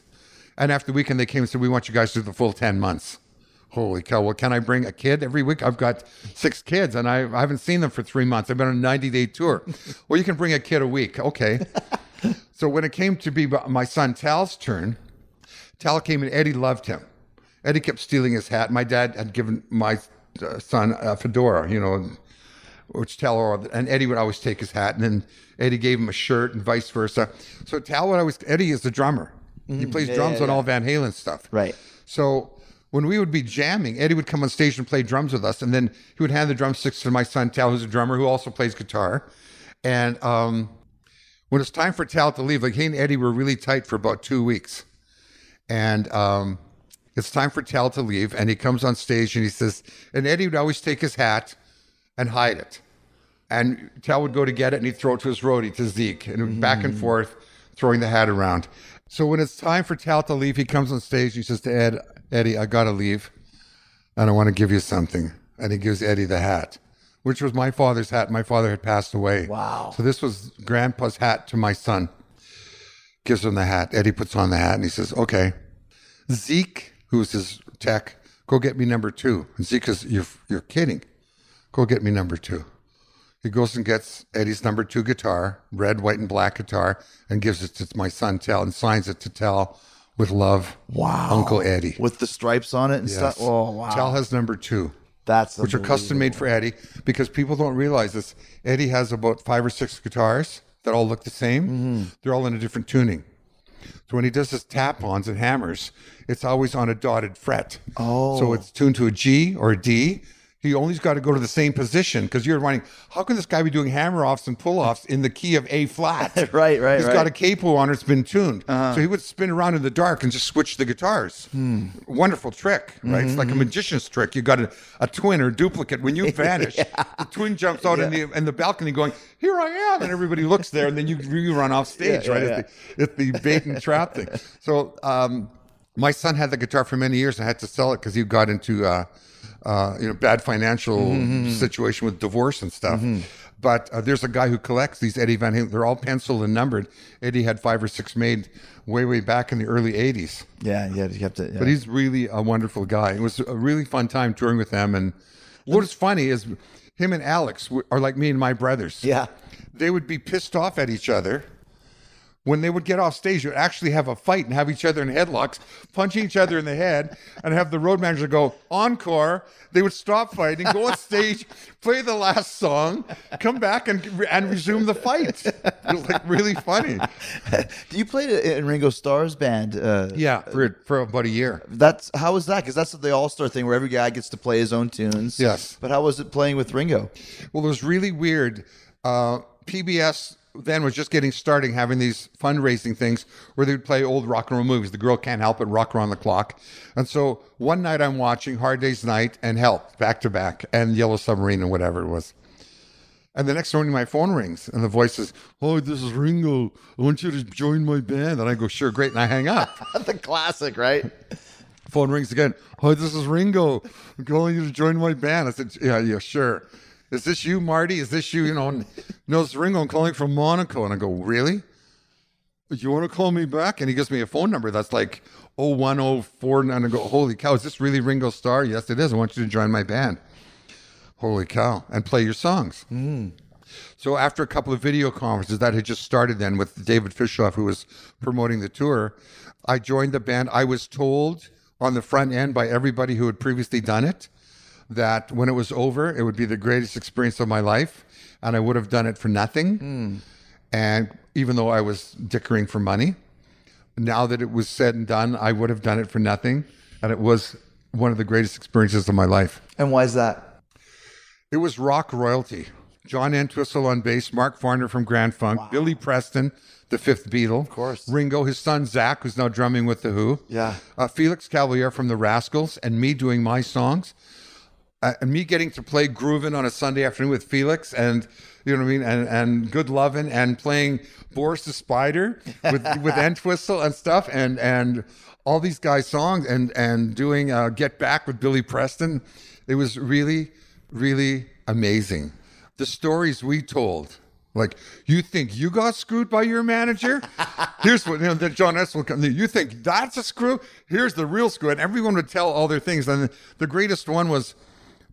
And after the weekend, they came and said, We want you guys to do the full 10 months. Holy cow. Well, can I bring a kid every week? I've got six kids and I, I haven't seen them for three months. I've been on a 90 day tour. well, you can bring a kid a week. Okay. so when it came to be my son Tal's turn, Tal came and Eddie loved him. Eddie kept stealing his hat. My dad had given my uh, son a fedora, you know, which Tal or and Eddie would always take his hat, and then Eddie gave him a shirt, and vice versa. So Tal would always Eddie is the drummer. He plays drums yeah, on all Van Halen stuff. Right. So when we would be jamming, Eddie would come on stage and play drums with us, and then he would hand the drumsticks to my son Tal, who's a drummer who also plays guitar. And um, when it's time for Tal to leave, like he and Eddie were really tight for about two weeks, and um, it's time for Tal to leave, and he comes on stage and he says, and Eddie would always take his hat and hide it, and Tal would go to get it and he'd throw it to his roadie to Zeke, and back and mm. forth, throwing the hat around. So when it's time for Tal to leave, he comes on stage. And he says to Ed, Eddie, I gotta leave, and I want to give you something. And he gives Eddie the hat, which was my father's hat. My father had passed away. Wow. So this was Grandpa's hat to my son. Gives him the hat. Eddie puts on the hat and he says, "Okay." Zeke, who's his tech, go get me number two. And Zeke says, "You're you're kidding. Go get me number two. He goes and gets Eddie's number two guitar, red, white, and black guitar, and gives it to my son Tal and signs it to Tal with love. Wow. Uncle Eddie. With the stripes on it and Yes. stuff. Oh, wow. Tal has number two, That's which are custom made for Eddie because people don't realize this. Eddie has about five or six guitars. that all look the same. Mm-hmm. They're all in a different tuning. So when he does his tap-ons and hammers, it's always on a dotted fret. Oh. So it's tuned to a G or a D. He only's got to go to the same position because you're wondering, how can this guy be doing hammer offs and pull offs in the key of A flat? Right, right, He's right. got a capo on it's been tuned. So he would spin around in the dark and just switch the guitars. Wonderful trick, right? It's like a magician's trick. You got a, a twin or duplicate. When you vanish, the twin jumps out in the in the balcony going, Here I am. And everybody looks there, and then you, you run off stage, Yeah, right? yeah, It's, the, it's the bait and trap thing. So um, my son had the guitar for many years. I had to sell it because he got into uh, uh, you know bad financial Mm-hmm. situation with divorce and stuff. But uh, there's a guy who collects these Eddie Van Halen. They're all penciled and numbered. Eddie had five or six made way, way back in the early '80s. Yeah, yeah, you have to. Yeah. But he's really a wonderful guy. It was a really fun time touring with them. And what is funny is him and Alex are like me and my brothers. yeah. They would be pissed off at each other. When they would get off stage, you would actually have a fight and have each other in headlocks, punching each other in the head, and have the road manager go, encore. They would stop fighting, go on stage, play the last song, come back and, and resume the fight. It was like really funny. Do you played in Ringo Starr's band. Uh, Yeah, for, for about a year. That's how was that? Because that's the All Star thing where every guy gets to play his own tunes. Yes. But how was it playing with Ringo? Well, it was really weird. Uh, PBS then was just getting starting having these fundraising things where they would play old rock and roll movies. The girl can't help it, rock around the clock. And so one night I'm watching Hard Day's Night and Help back to back and Yellow Submarine and whatever it was. And the next morning my phone rings and the voice says, Oh, this is Ringo. I want you to join my band. And I go, Sure, great. And I hang up. the classic, right? Phone rings again. Hi, this is Ringo. I'm calling you to join my band. I said, Yeah, yeah, sure. Is this you, Marty? Is this you? You know, no, it's Ringo. I'm calling from Monaco. And I go, Really? You want to call me back? And he gives me a phone number that's like 0104. And I go, Holy cow, is this really Ringo Starr? Yes, it is. I want you to join my band. Holy cow. And play your songs. Hmm. So after a couple of video conferences that had just started then with David Fishof, who was promoting the tour, I joined the band. I was told on the front end by everybody who had previously done it that when it was over, it would be the greatest experience of my life, and I would have done it for nothing. And even though I was dickering for money, now that it was said and done, I would have done it for nothing, and it was one of the greatest experiences of my life. And why is that? It was rock royalty. John Entwistle on bass, Mark Farner from Grand Funk, Billy Preston, the fifth Beatle, of course. Ringo, his son Zach, who's now drumming with the Who, Yeah. uh, Felix Cavaliere from the Rascals, and me doing my songs, uh, and me getting to play grooving on a Sunday afternoon with Felix, and you know what I mean, and and good loving, and playing Boris the Spider with with Entwistle and stuff, and and all these guys' songs, and and doing uh, Get Back with Billy Preston. It was really, really amazing. The stories we told. Like you think you got screwed by your manager? Here's what you know. That John S. will come. You think that's a screw? Here's the real screw, and everyone would tell all their things. And the greatest one was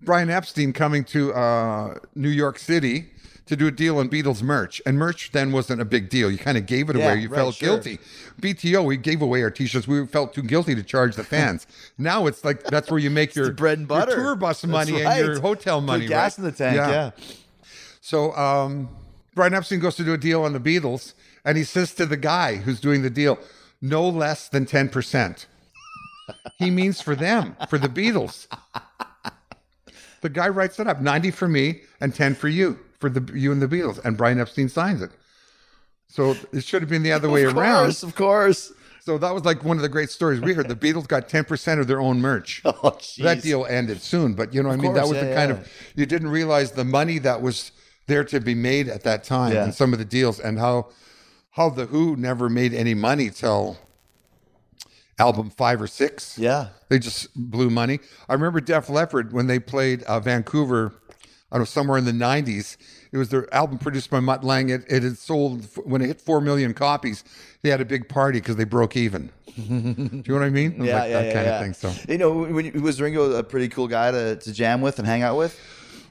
Brian Epstein coming to uh, New York City to do a deal on Beatles merch, and merch then wasn't a big deal. You kind of gave it Yeah, away. You right, felt sure. guilty. BTO, we gave away our T-shirts. We felt too guilty to charge the fans. now it's like that's where you make your bread and butter. tour bus money, right. and your hotel Put money. gas right? in the tank. Yeah. So um, Brian Epstein goes to do a deal on the Beatles, and he says to the guy who's doing the deal, no less than 10%. he means for them, for the Beatles. The guy writes it up 90 for me and 10 for you, for the you and the Beatles. And Brian Epstein signs it. So it should have been the other way of around. course, of course. So that was like one of the great stories we heard. The Beatles got 10% of their own merch. Oh, that deal ended soon, but you know what I mean? course, that was yeah, the kind yeah. of, you didn't realize the money that was there to be made at that time Yeah. and some of the deals and how, how the Who never made any money till album five or six. Yeah. They just blew money. I remember Def Leppard when they played uh, Vancouver, I don't know, somewhere in the 90s. It was their album produced by Mutt Lange. It, it had sold, when it hit 4 million copies, they had a big party because they broke even. Do you know what I mean? Yeah, like yeah, that yeah, kind yeah. of thing. So you know, when- was Ringo a pretty cool guy to, to jam with and hang out with?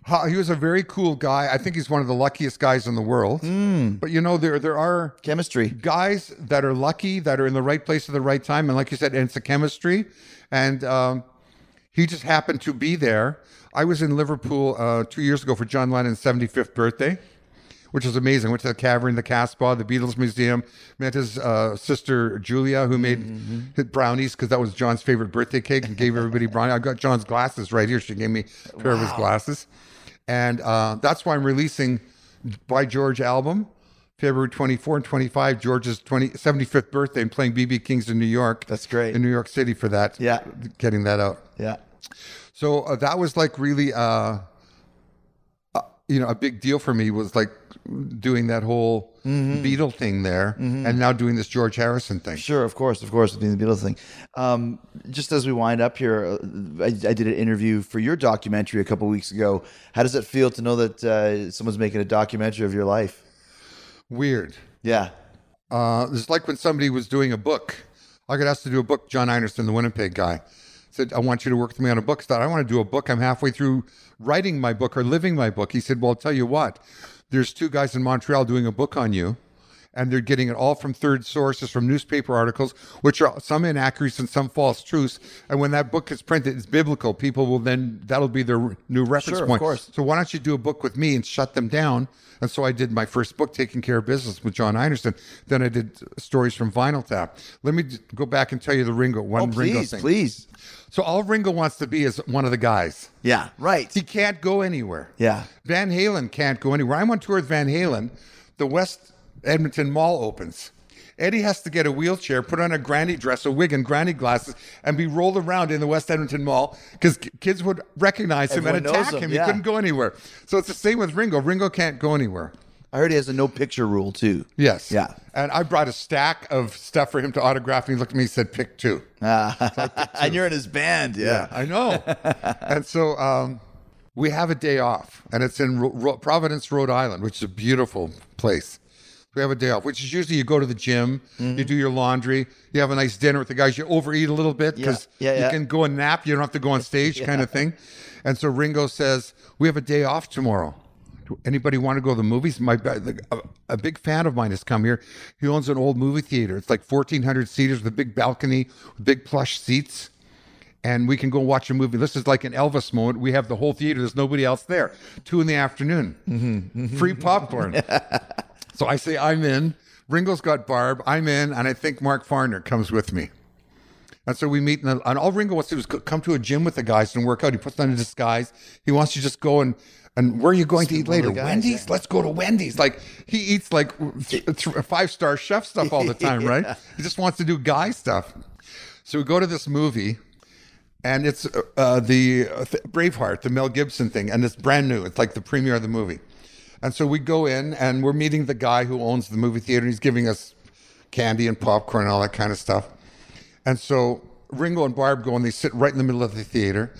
Ha- he was a very cool guy. I think he's one of the luckiest guys in the world. Hmm. But you know, there there are Chemistry. guys that are lucky, that are in the right place at the right time, and like you said, it's a chemistry. And um, he just happened to be there. I was in Liverpool uh, two years ago for John Lennon's 75th birthday. which was amazing. Went to the Cavern, the Casbah, the Beatles Museum. Met his uh, sister Julia, who made his brownies because that was John's favorite birthday cake, and gave everybody brownies. I got John's glasses right here. She gave me a pair of his glasses, and uh, that's why I'm releasing by George album. February 24 and 25, George's 20, 75th birthday, and playing BB King's in New York. That's great. In New York City for that. Yeah. Getting that out. Yeah. So uh, that was like really, uh, uh, you know, a big deal for me was like doing that whole Mm-hmm. Beatle thing there, and now doing this George Harrison thing. Sure, of course, of course, being the Beatles thing. Um, just as we wind up here, uh, I, I did an interview for your documentary a couple weeks ago. How does it feel to know that uh, someone's making a documentary of your life? Weird. Yeah, Uh, it's like when somebody was doing a book. I got asked to do a book. John Einarson, the Winnipeg guy, said, "I want you to work with me on a book." I thought, "I want to do a book. I'm halfway through writing my book or living my book." He said, "Well, I'll tell you what. There's two guys in Montreal doing a book on you." And they're getting it all from third sources, from newspaper articles, which are some inaccuracies and some false truths. And when that book is printed, it's biblical. People will then that'll be their new reference Sure, of course. So why don't you do a book with me and shut them down? And so I did my first book, Taking Care of Business, with John Einarson. Then I did stories from Vinyl Tap. Let me go back and tell you the Ringo one oh, Ringo please, thing. please. So all Ringo wants to be is one of the guys. Yeah, right. He can't go anywhere. Yeah. Van Halen can't go anywhere. I'm on tour with Van Halen. The West Edmonton Mall opens. Eddie has to get a wheelchair, put on a granny dress, a wig, and granny glasses, and be rolled around in the West Edmonton Mall because kids would recognize him and Everyone knows attack him, him. yeah. He couldn't go anywhere. So it's the same with Ringo. Ringo can't go anywhere. I heard he has a no picture rule too. Yes. Yeah. And I brought a stack of stuff for him to autograph, and he looked at me and said, "Pick two. and you're in his band. Yeah. I know. and so um, we have a day off, and it's in Ro- Ro- Providence, Rhode Island, which is a beautiful place. We have a day off, which is usually you go to the gym, Mm-hmm. you do your laundry, you have a nice dinner with the guys, you overeat a little bit because Yeah, yeah, you can go and nap, you don't have to go on stage, kind of thing. And so Ringo says, "We have a day off tomorrow." Do Anybody want to go to the movies? My a, a big fan of mine has come here. He owns an old movie theater. It's like fourteen hundred seaters with a big balcony, big plush seats and we can go watch a movie. This is like an Elvis moment. We have the whole theater. There's nobody else there. Two in the afternoon. Free popcorn. so I say I'm in. Ringo's got Barb. I'm in, and I think Mark Farner comes with me. And so we meet, in the, and all Ringo wants to do is come to a gym with the guys and work out. He puts on a disguise. He wants to just go and and where are you going to eat later? guys, Wendy's. Let's go to Wendy's. Like he eats like th- th- five star chef stuff all the time, right? He just wants to do guy stuff. So we go to this movie and it's uh, the uh, Braveheart, the Mel Gibson thing, and it's brand new. It's like the premiere of the movie. And so we go in and we're meeting the guy who owns the movie theater. And he's giving us candy and popcorn and all that kind of stuff. And so Ringo and Barb go and they sit right in the middle of the theater.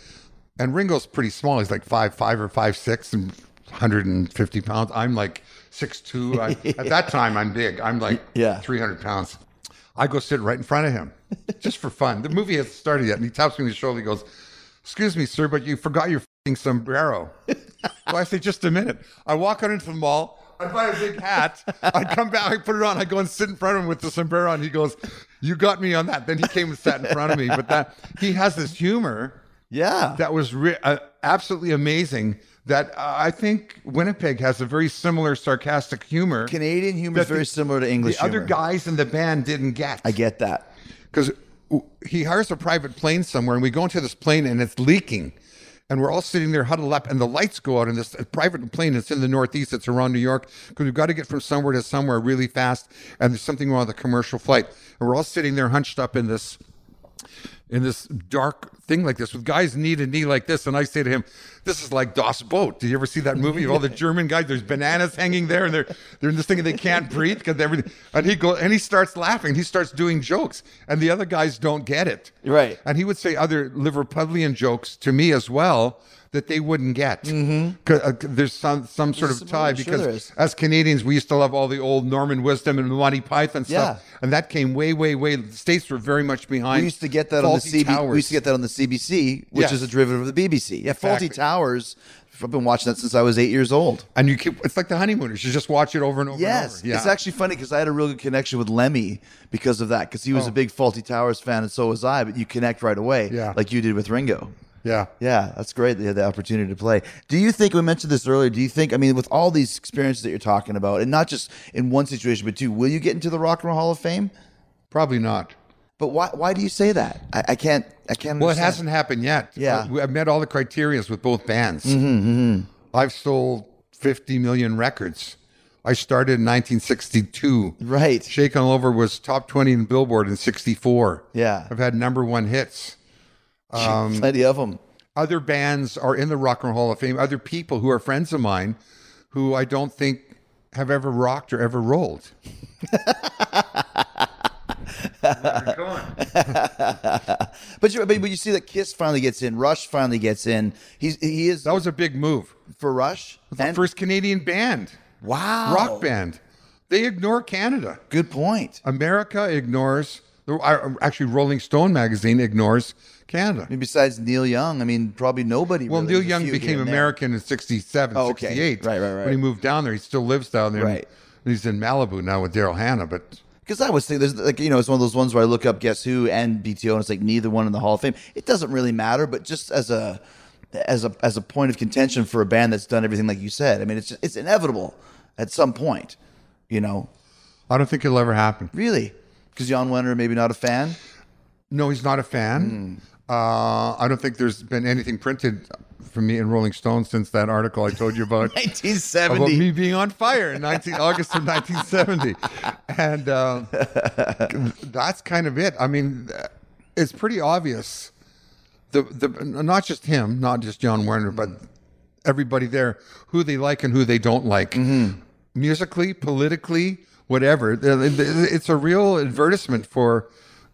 And Ringo's pretty small. He's like five five or five six and 150 pounds. I'm like six two. I, at that time, I'm big. I'm like Yeah. 300 pounds. I go sit right in front of him just for fun. The movie hasn't started yet. And he taps me on the shoulder. He goes, Excuse me, sir, but you forgot your fing sombrero. so I say, Just a minute. I walk out into the mall. I buy a big hat. I come back, I put it on. I go and sit in front of him with the sombrero on. He goes, You got me on that. Then he came and sat in front of me. But that he has this humor Yeah. that was re- uh, absolutely amazing. That uh, I think Winnipeg has a very similar sarcastic humor. Canadian humor is very the- similar to English The other guys in the band didn't get. I get that. because he hires a private plane somewhere, and we go into this plane, and it's leaking, and we're all sitting there huddled up, and the lights go out in this private plane. It's in the Northeast. It's around New York because we've got to get from somewhere to somewhere really fast, and there's something wrong with the commercial flight, and we're all sitting there hunched up in this in this dark thing like this with guys knee to knee like this. And I say to him, This is like Das Boot. Did you ever see that movie of all the German guys? There's bananas hanging there and they're they're in this thing and they can't breathe because everything and he go and he starts laughing. And he starts doing jokes. And the other guys don't get it. Right. And he would say other Liverpudlian jokes to me as well that they wouldn't get. Mm-hmm. Uh, there's some some sort of tie sure because as Canadians, we used to love all the old Norman Wisdom and Monty Python stuff, Yeah. and that came way, way, way. The states were very much behind. We used to get that on the Fawlty CB. We used to get that on the CBC, which Yes. is a derivative of the BBC. Yeah, Fawlty Exactly. Towers. I've been watching that since I was eight years old. and you keep. It's like the honeymooners. You just watch it over and over. Yes, and over. it's actually funny because I had a real good connection with Lemmy because of that. Because he was Oh. a big Fawlty Towers fan, and so was I. But you connect right away, Yeah. like you did with Ringo. Yeah. Yeah, that's great. They had the opportunity to play. Do you think we mentioned this earlier? Do you think? I mean, with all these experiences that you're talking about, and not just in one situation, but two, will you get into the Rock and Roll Hall of Fame? Probably not. But why? Why do you say that? I, I can't. I can't. Well, it hasn't happened yet. Yeah. Uh, I've met all the criterias with both bands. Mm-hmm, I've sold 50 million records. I started in 1962. Right. Shake All Over was top 20 in Billboard in 64. Yeah. I've had number one hits. Um, Plenty of them. Other bands are in the Rock and Roll Hall of Fame. Other people who are friends of mine who I don't think have ever rocked or ever rolled. But you, but you see that Kiss finally gets in. Rush finally gets in. He's he is That was a big move. for Rush. The And- first Canadian band, wow, rock band. They ignore Canada. Good point. America ignores, uh, actually, Rolling Stone magazine ignores Canada. I mean, besides Neil Young, I mean, probably nobody. Well, really. Neil Young became here and there. American in 67, Oh, okay. 68. Right, right, right. When he moved down there, he still lives down there. Right. He's in Malibu now with Daryl Hannah, but Because I was thinking, there's like you know, it's one of those ones where I look up Guess Who and BTO, and it's like neither one in the Hall of Fame. It doesn't really matter, but just as a as a as a point of contention for a band that's done everything like you said, I mean, it's it's inevitable at some point, you know. I don't think it'll ever happen. Really, because Jann Wenner maybe not a fan. No, he's not a fan. Hmm. Uh, I don't think there's been anything printed from me in Rolling Stone since that article I told you about. about 1970. me being on fire in 19 August of 1970, and uh, that's kind of it. I mean, it's pretty obvious. The the not just him, not just John Werner, but everybody there who they like and who they don't like, musically, politically, whatever. It's a real advertisement for.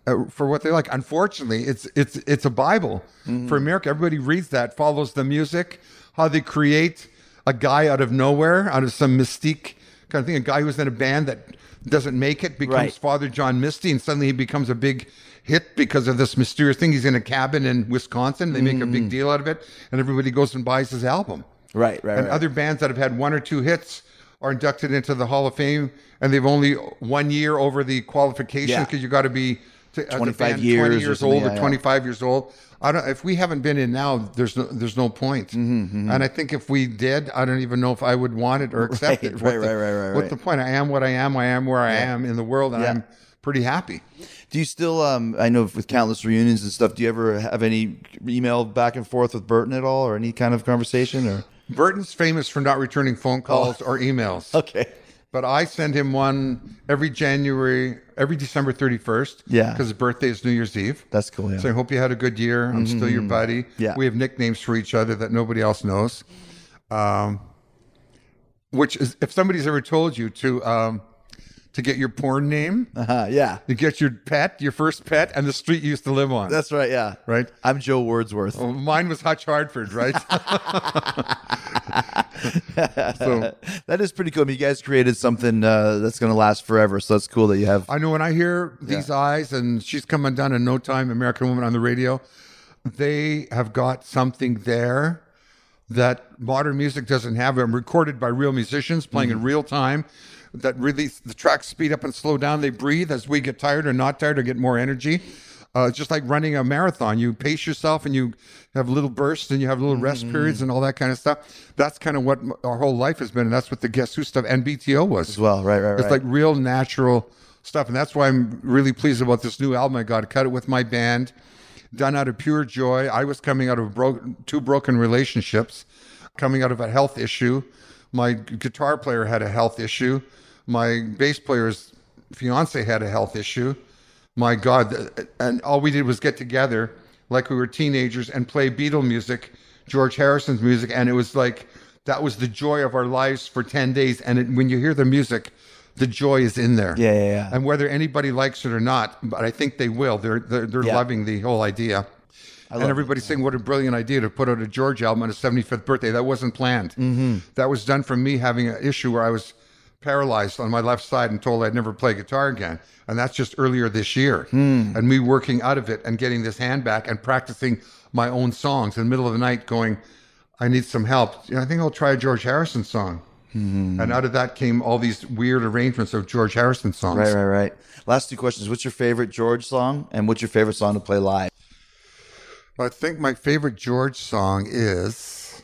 Uh, for what they like, unfortunately, it's it's it's a Bible for America. Everybody reads that, follows the music, how they create a guy out of nowhere, out of some mystique kind of thing. A guy who's in a band that doesn't make it becomes Right. Father John Misty, and suddenly he becomes a big hit because of this mysterious thing. He's in a cabin in Wisconsin. They make a big deal out of it, and everybody goes and buys his album. Right, right, And right. other bands that have had one or two hits are inducted into the Hall of Fame, and they've only one year over the qualification Yeah. because you got to be to, as a 25 band, years 20 years old yeah, or yeah. 25 years old. I don't. If we haven't been in now, there's no there's no point. Mm-hmm, And I think if we did, I don't even know if I would want it or accept Right, it. right, the, right, right, right, What's right. the point? I am what I am. I am where I am in the world, and Yeah. I'm pretty happy. Do you still? Um, I know with countless reunions and stuff. Do you ever have any email back and forth with Burton at all, or any kind of conversation? Or Burton's famous for not returning phone calls or emails. Oh. okay, But I send him one every January, every December 31st. Yeah. Because his birthday is New Year's Eve. that's cool. Yeah. So I hope you had a good year. I'm still your buddy. Yeah. We have nicknames for each other that nobody else knows. Um, which is, if somebody's ever told you to, um, to get your porn name, uh, yeah, to get your pet, your first pet, and the street you used to live on. that's right. Yeah, right. I'm Joe Wordsworth. Well, mine was Hutch Hartford, right? so That is pretty cool. I mean, you guys created something uh, that's going to last forever, so that's cool that you have. I know when I hear these eyes and she's coming down in no time, American Woman on the radio, they have got something there that modern music doesn't have. And recorded by real musicians playing in real time. That really the tracks speed up and slow down. They breathe as we get tired or not tired or get more energy. Uh, just like running a marathon. You pace yourself and you have little bursts and you have little rest periods and all that kind of stuff. That's kind of what m- our whole life has been. And that's what the Guess Who stuff and BTO was As well, right, right, it's right. like real natural stuff, and that's why I'm really pleased about this new album I got. Cut it with my band, done out of pure joy. I was coming out of bro- two broken relationships, coming out of a health issue. My guitar player had a health issue. My bass player's fiance had a health issue. My God, and all we did was get together like we were teenagers and play Beatle music, George Harrison's music, and it was like that was the joy of our lives for 10 days. And it, when you hear the music, the joy is in there. Yeah, yeah, yeah. And whether anybody likes it or not, but I think they will. They're they're, they're Yeah. loving the whole idea. And everybody's saying, "What a brilliant idea to put out a George album on his 75th birthday." That wasn't planned. Mm-hmm. That was done from me having an issue where I was paralyzed on my left side and told I'd never play guitar again. And that's just earlier this year. And me working out of it and getting this hand back and practicing my own songs in the middle of the night, going, "I need some help." You know, I think I'll try a George Harrison song. And out of that came all these weird arrangements of George Harrison songs. Right, right, right. Last two questions. What's your favorite George song, and what's your favorite song to play live? I think my favorite George song is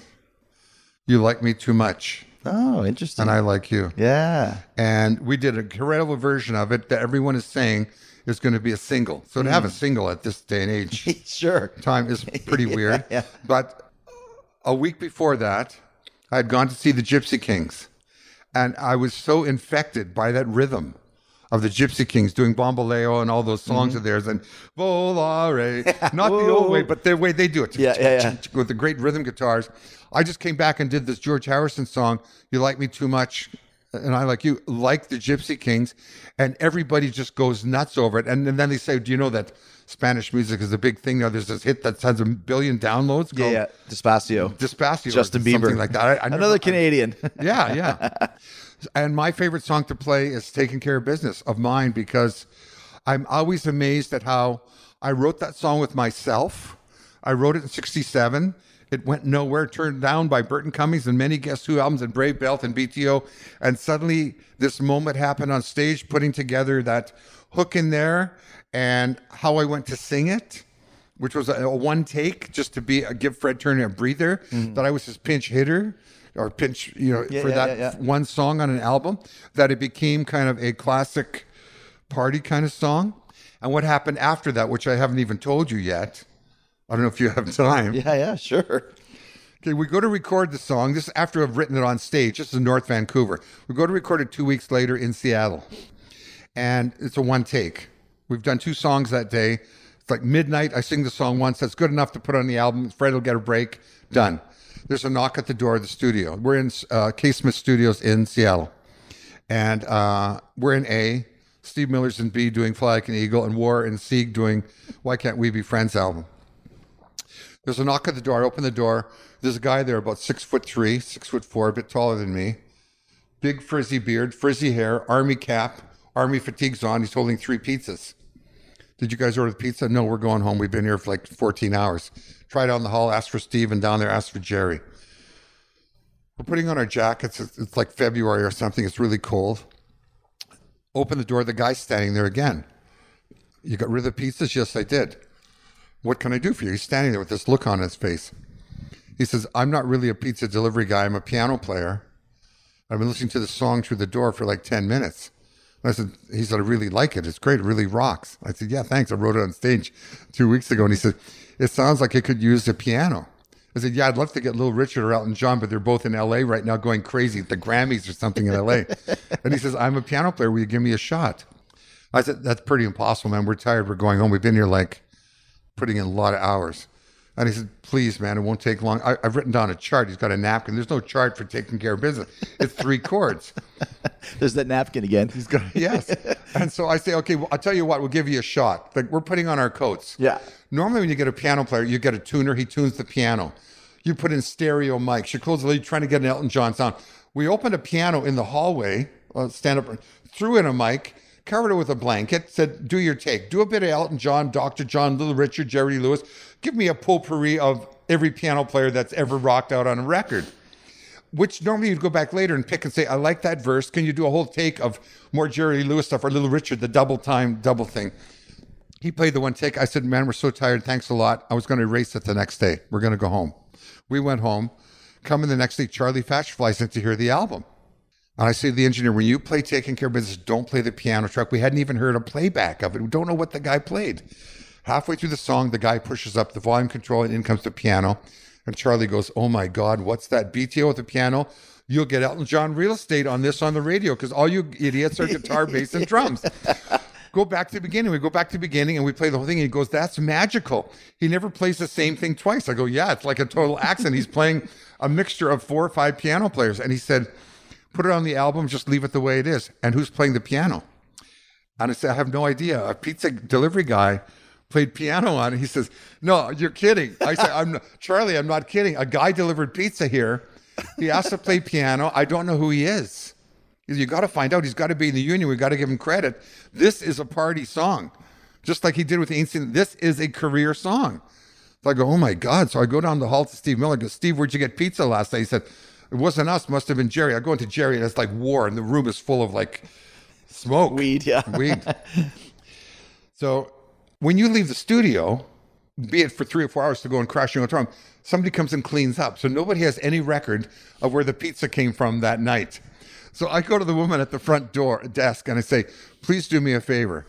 "You Like Me Too Much," Oh, interesting. and I like you. yeah. And we did a incredible version of it that everyone is saying is going to be a single. So to have a mm. single at this day and age, Sure. time is pretty weird. yeah. But a week before that, I had gone to see the Gypsy Kings, and I was so infected by that rhythm of the Gypsy Kings doing Bamboléo and all those songs Mm-hmm. of theirs and Volare, not the old way, but the way they do it. Yeah, yeah, yeah. With the great rhythm guitars. I just came back and did this George Harrison song, You Like Me Too Much, and I like you, like the Gypsy Kings, and everybody just goes nuts over it. And, and then they say, Do you know that Spanish music is a big thing now? There's this hit that has a billion downloads Yeah, called yeah. Despacio. Despacio. Justin Bieber. Something like that. I, I never- Another Canadian. yeah, yeah. And my favorite song to play is Taking Care of Business of mine because I'm always amazed at how I wrote that song with myself. I wrote it in 67. It went nowhere, turned down by Burton Cummings and many Guess Who albums and Brave Belt and BTO. And suddenly this moment happened on stage, putting together that hook in there and how I went to sing it which was a, a one take just to be give Fred Turner a breather. Mm-hmm. That I was his pinch hitter or pinch, you know, Yeah, for yeah, that yeah, one song on an album. That it became kind of a classic party kind of song. And what happened after that, which I haven't even told you yet. I don't know if you have time. yeah, yeah, sure. Okay, we go to record the song. This is after I've written it on stage. This is in North Vancouver. We go to record it two weeks later in Seattle. And it's a one take. We've done two songs that day. It's like midnight. I sing the song once. That's good enough to put on the album. Fred will get a break. Done. There's a knock at the door of the studio. We're in uh, Smith Studios in Seattle. And uh, we're in A. Steve Miller's in B doing Fly Like an Eagle, and War and Sieg doing Why Can't We Be Friends album. There's a knock at the door. I open the door. There's a guy there about six foot three, six foot four, a bit taller than me. Big frizzy beard, frizzy hair, army cap, army fatigues on. He's holding three pizzas. Did you guys order the pizza? No, we're going home. We've been here for like 14 hours. Try down the hall, ask for Steve, and down there, ask for Jerry. We're putting on our jackets. It's, it's like February or something. It's really cold. Open the door. The guy's standing there again. You got rid of the pizzas? Yes, I did. What can I do for you? He's standing there with this look on his face. He says, I'm not really a pizza delivery guy. I'm a piano player. I've been listening to the song through the door for like 10 minutes. I said, he said, I really like it. It's great. It really rocks. I said, yeah, thanks. I wrote it on stage two weeks ago. And he said, it sounds like it could use a piano. I said, yeah, I'd love to get Little Richard or Elton John, but they're both in LA right now going crazy at the Grammys or something in LA. and he says, I'm a piano player. Will you give me a shot? I said, that's pretty impossible, man. We're tired. We're going home. We've been here like putting in a lot of hours. And he said, please, man, it won't take long. I, I've written down a chart. He's got a napkin. There's no chart for taking care of business. It's three chords. There's that napkin again. He's got, yes. And so I say, okay, well, I'll tell you what, we'll give you a shot. Like we're putting on our coats. Yeah. Normally when you get a piano player, you get a tuner. He tunes the piano. You put in stereo mics. You close the lid, trying to get an Elton John sound. We opened a piano in the hallway, uh, stand up, threw in a mic, covered it with a blanket, said, do your take. Do a bit of Elton John, Dr. John, Little Richard, Jerry Lewis. Give me a potpourri of every piano player that's ever rocked out on a record which normally you'd go back later and pick and say, I like that verse. Can you do a whole take of more Jerry Lewis stuff or Little Richard, the double time, double thing? He played the one take. I said, Man, we're so tired. Thanks a lot. I was going to erase it the next day. We're going to go home. We went home. Coming the next day, Charlie Fach flies in to hear the album. And I say to the engineer, when you play Taking Care of Business, don't play the piano track. We hadn't even heard a playback of it. We don't know what the guy played. Halfway through the song, the guy pushes up the volume control and in comes the piano. And Charlie goes, Oh my God, what's that? BTO with the piano? You'll get Elton John real estate on this on the radio because all you idiots are guitar, bass, and drums. Go back to the beginning. We go back to the beginning and we play the whole thing. And he goes, That's magical. He never plays the same thing twice. I go, Yeah, it's like a total accent. He's playing a mixture of four or five piano players. And he said, Put it on the album, just leave it the way it is. And who's playing the piano? And I said, I have no idea. A pizza delivery guy played piano on it. He says, No, you're kidding. I said, I'm not, Charlie, I'm not kidding. A guy delivered pizza here. He asked to play piano. I don't know who he is. You got to find out. He's got to be in the union. We got to give him credit. This is a party song, just like he did with Ainsley. This is a career song. So I go, oh my God. So I go down the hall to Steve Miller. I go, Steve, where'd you get pizza last night? He said, it wasn't us. Must have been Jerry. I go into Jerry and it's like war and the room is full of like smoke. Weed, yeah. Weed. So when you leave the studio, be it for three or four hours to go and crashing on time. Somebody comes and cleans up. So nobody has any record of where the pizza came from that night. So I go to the woman at the front door desk and I say, please do me a favor.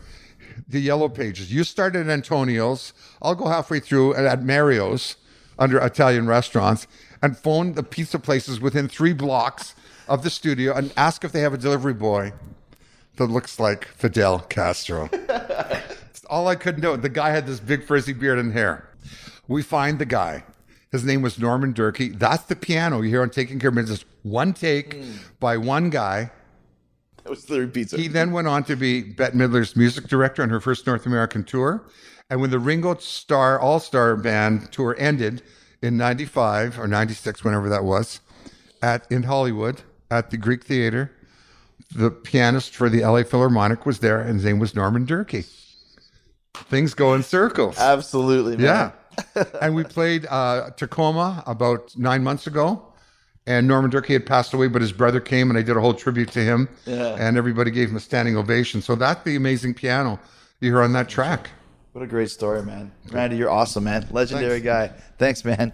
The yellow pages. You start at Antonio's. I'll go halfway through at Mario's under Italian restaurants and phone the pizza places within three blocks of the studio and ask if they have a delivery boy that looks like Fidel Castro. All I could know. The guy had this big frizzy beard and hair. We find the guy. His name was Norman Durkee. That's the piano you hear on Taking Care of Business. One take mm. by one guy. That was the pizza. He then went on to be Bette Midler's music director on her first North American tour. And when the Ringo Starr All Star Band tour ended in 95 or 96, whenever that was, at in Hollywood at the Greek Theater, the pianist for the LA Philharmonic was there, and his name was Norman Durkee. Things go in circles. Absolutely, man. Yeah. and we played uh, Tacoma about nine months ago. And Norman Durkee had passed away, but his brother came and I did a whole tribute to him. Yeah. And everybody gave him a standing ovation. So that's the amazing piano you hear on that track. What a great story, man. Randy, you're awesome, man. Legendary guy. Thanks, man.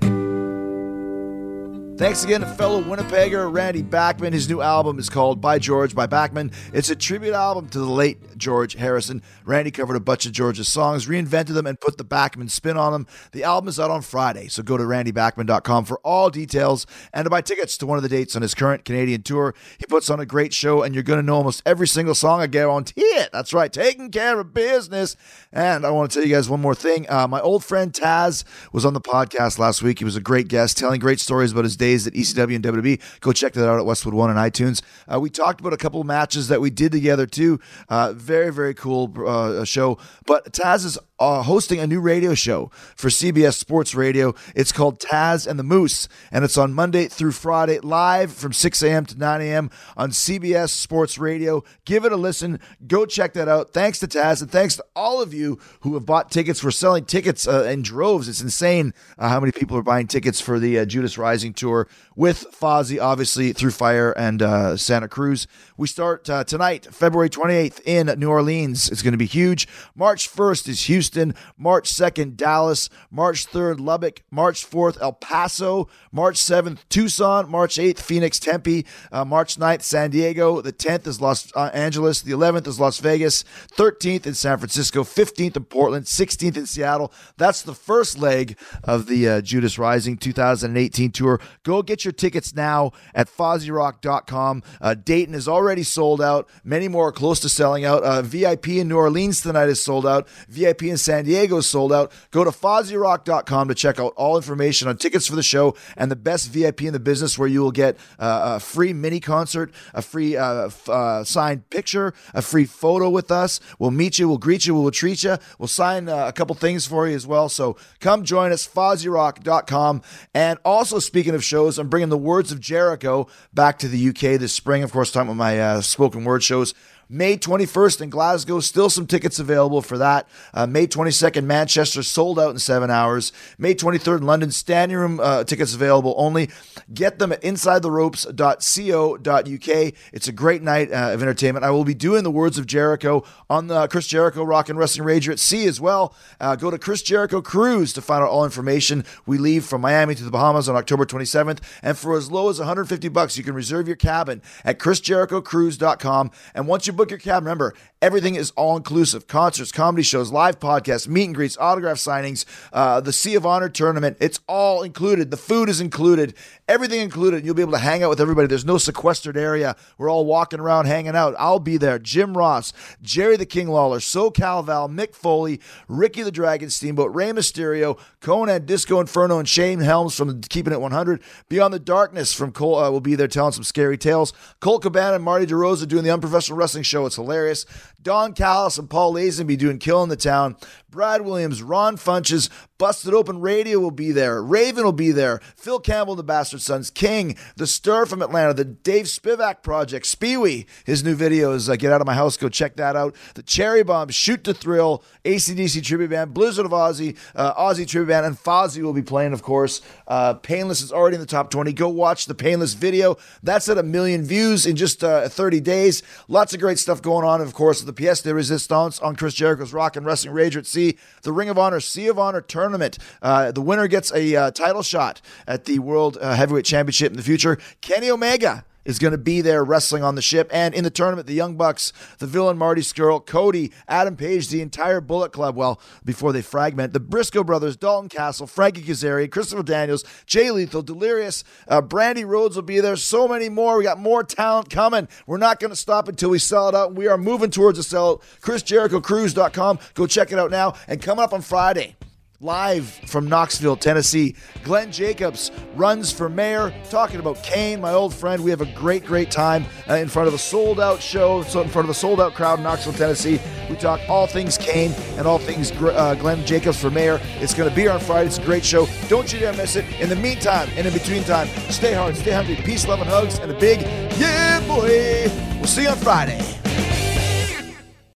Thanks again to fellow Winnipegger Randy Bachman. His new album is called By George by Bachman. It's a tribute album to the late George Harrison. Randy covered a bunch of George's songs, reinvented them, and put the Bachman spin on them. The album is out on Friday, so go to randybachman.com for all details and to buy tickets to one of the dates on his current Canadian tour. He puts on a great show, and you're going to know almost every single song. I guarantee it. That's right, taking care of business. And I want to tell you guys one more thing. Uh, my old friend Taz was on the podcast last week. He was a great guest, telling great stories about his days at ECW and WWE. Go check that out at Westwood One on iTunes. Uh, we talked about a couple of matches that we did together too. Uh, very very cool uh, show. But Taz is uh, hosting a new radio show for CBS Sports Radio. It's called Taz and the Moose, and it's on Monday through Friday, live from 6 a.m. to 9 a.m. on CBS Sports Radio. Give it a listen. Go check that out. Thanks to Taz, and thanks to all of you who have bought tickets. We're selling tickets uh, in droves. It's insane uh, how many people are buying tickets for the uh, Judas Rising tour with Fozzy, obviously, through Fire and uh, Santa Cruz. We start uh, tonight, February 28th in New Orleans. It's going to be huge. March 1st is Houston. March 2nd, Dallas. March 3rd, Lubbock. March 4th, El Paso. March 7th, Tucson. March 8th, Phoenix, Tempe. Uh, March 9th, San Diego. The 10th is Los uh, Angeles. The 11th is Las Vegas. 13th in San Francisco. 15th in Portland. 16th in Seattle. That's the first leg of the uh, Judas Rising 2018 tour. Go get your tickets now at FozzyRock.com. Uh, Dayton is already sold out. Many more are close to selling out. Uh, VIP in New Orleans tonight is sold out. VIP in San Diego is sold out. Go to FozzyRock.com to check out all information on tickets for the show and the best VIP in the business where you will get uh, a free mini concert, a free uh, f- uh, signed picture, a free photo with us. We'll meet you, we'll greet you, we'll treat you. We'll sign uh, a couple things for you as well. So come join us, FozzyRock.com. And also, speaking of shows, I'm bringing the Words of Jericho back to the UK this spring. Of course, talking about my uh, spoken word shows. May 21st in Glasgow, still some tickets available for that. Uh, May 22nd, Manchester, sold out in seven hours. May 23rd, in London, standing room uh, tickets available only. Get them at insidetheropes.co.uk. It's a great night uh, of entertainment. I will be doing the Words of Jericho on the Chris Jericho Rock and Wrestling Rager at Sea as well. Uh, go to Chris Jericho Cruise to find out all information. We leave from Miami to the Bahamas on October 27th, and for as low as 150 bucks, you can reserve your cabin at chrisjerichocruise.com. And once you book your cab, remember everything is all inclusive: concerts, comedy shows, live podcasts, meet and greets, autograph signings, uh, the Sea of Honor tournament. It's all included. The food is included. Everything included. You'll be able to hang out with everybody. There's no sequestered area. We're all walking around hanging out. I'll be there. Jim Ross, Jerry the King Lawler, SoCal Val, Mick Foley, Ricky the Dragon Steamboat, Rey Mysterio, Konnan, Disco Inferno, and Shane Helms from Keeping It 100. Beyond the Darkness from Cole uh, will be there telling some scary tales. Colt Cabana and Marty DeRosa doing the Unprofessional Wrestling Show. It's hilarious. Don Callis and Paul Lazenby doing Killing the Town. Brad Williams, Ron Funches, Busted Open Radio will be there. Raven will be there. Phil Campbell, the Bastard Sons, King, the Stir from Atlanta, the Dave Spivak Project, Speewee. His new video is uh, Get Out of My House. Go check that out. The Cherry Bomb, Shoot to Thrill, ACDC Tribute Band, Blizzard of Ozzy, uh, Ozzy Tribute Band, and Fozzy will be playing, of course. Uh, Painless is already in the top 20. Go watch the Painless video. That's at a million views in just uh, 30 days. Lots of great stuff going on, of course, with the Pièce de Resistance on Chris Jericho's Rock and Wrestling Rager at Sea. The Ring of Honor Sea of Honor tournament. Uh, the winner gets a uh, title shot at the World uh, Heavyweight Championship in the future. Kenny Omega is going to be there wrestling on the ship. And in the tournament, the Young Bucks, the villain Marty Scurll, Cody, Adam Page, the entire Bullet Club, well, before they fragment, the Briscoe brothers, Dalton Castle, Frankie Kazarian, Christopher Daniels, Jay Lethal, Delirious, uh, Brandi Rhodes will be there. So many more. We got more talent coming. We're not going to stop until we sell it out. We are moving towards a sellout. ChrisJerichoCruise.com. Go check it out now. And coming up on Friday, live from Knoxville, Tennessee. Glenn Jacobs runs for mayor, talking about Kane, my old friend. We have a great, great time uh, in front of a sold out show, so in front of a sold out crowd in Knoxville, Tennessee. We talk all things Kane and all things uh, Glenn Jacobs for mayor. It's going to be on Friday. It's a great show. Don't you dare miss it. In the meantime and in between time, stay hard, stay hungry, peace, love, and hugs, and a big yeah, boy. We'll see you on Friday.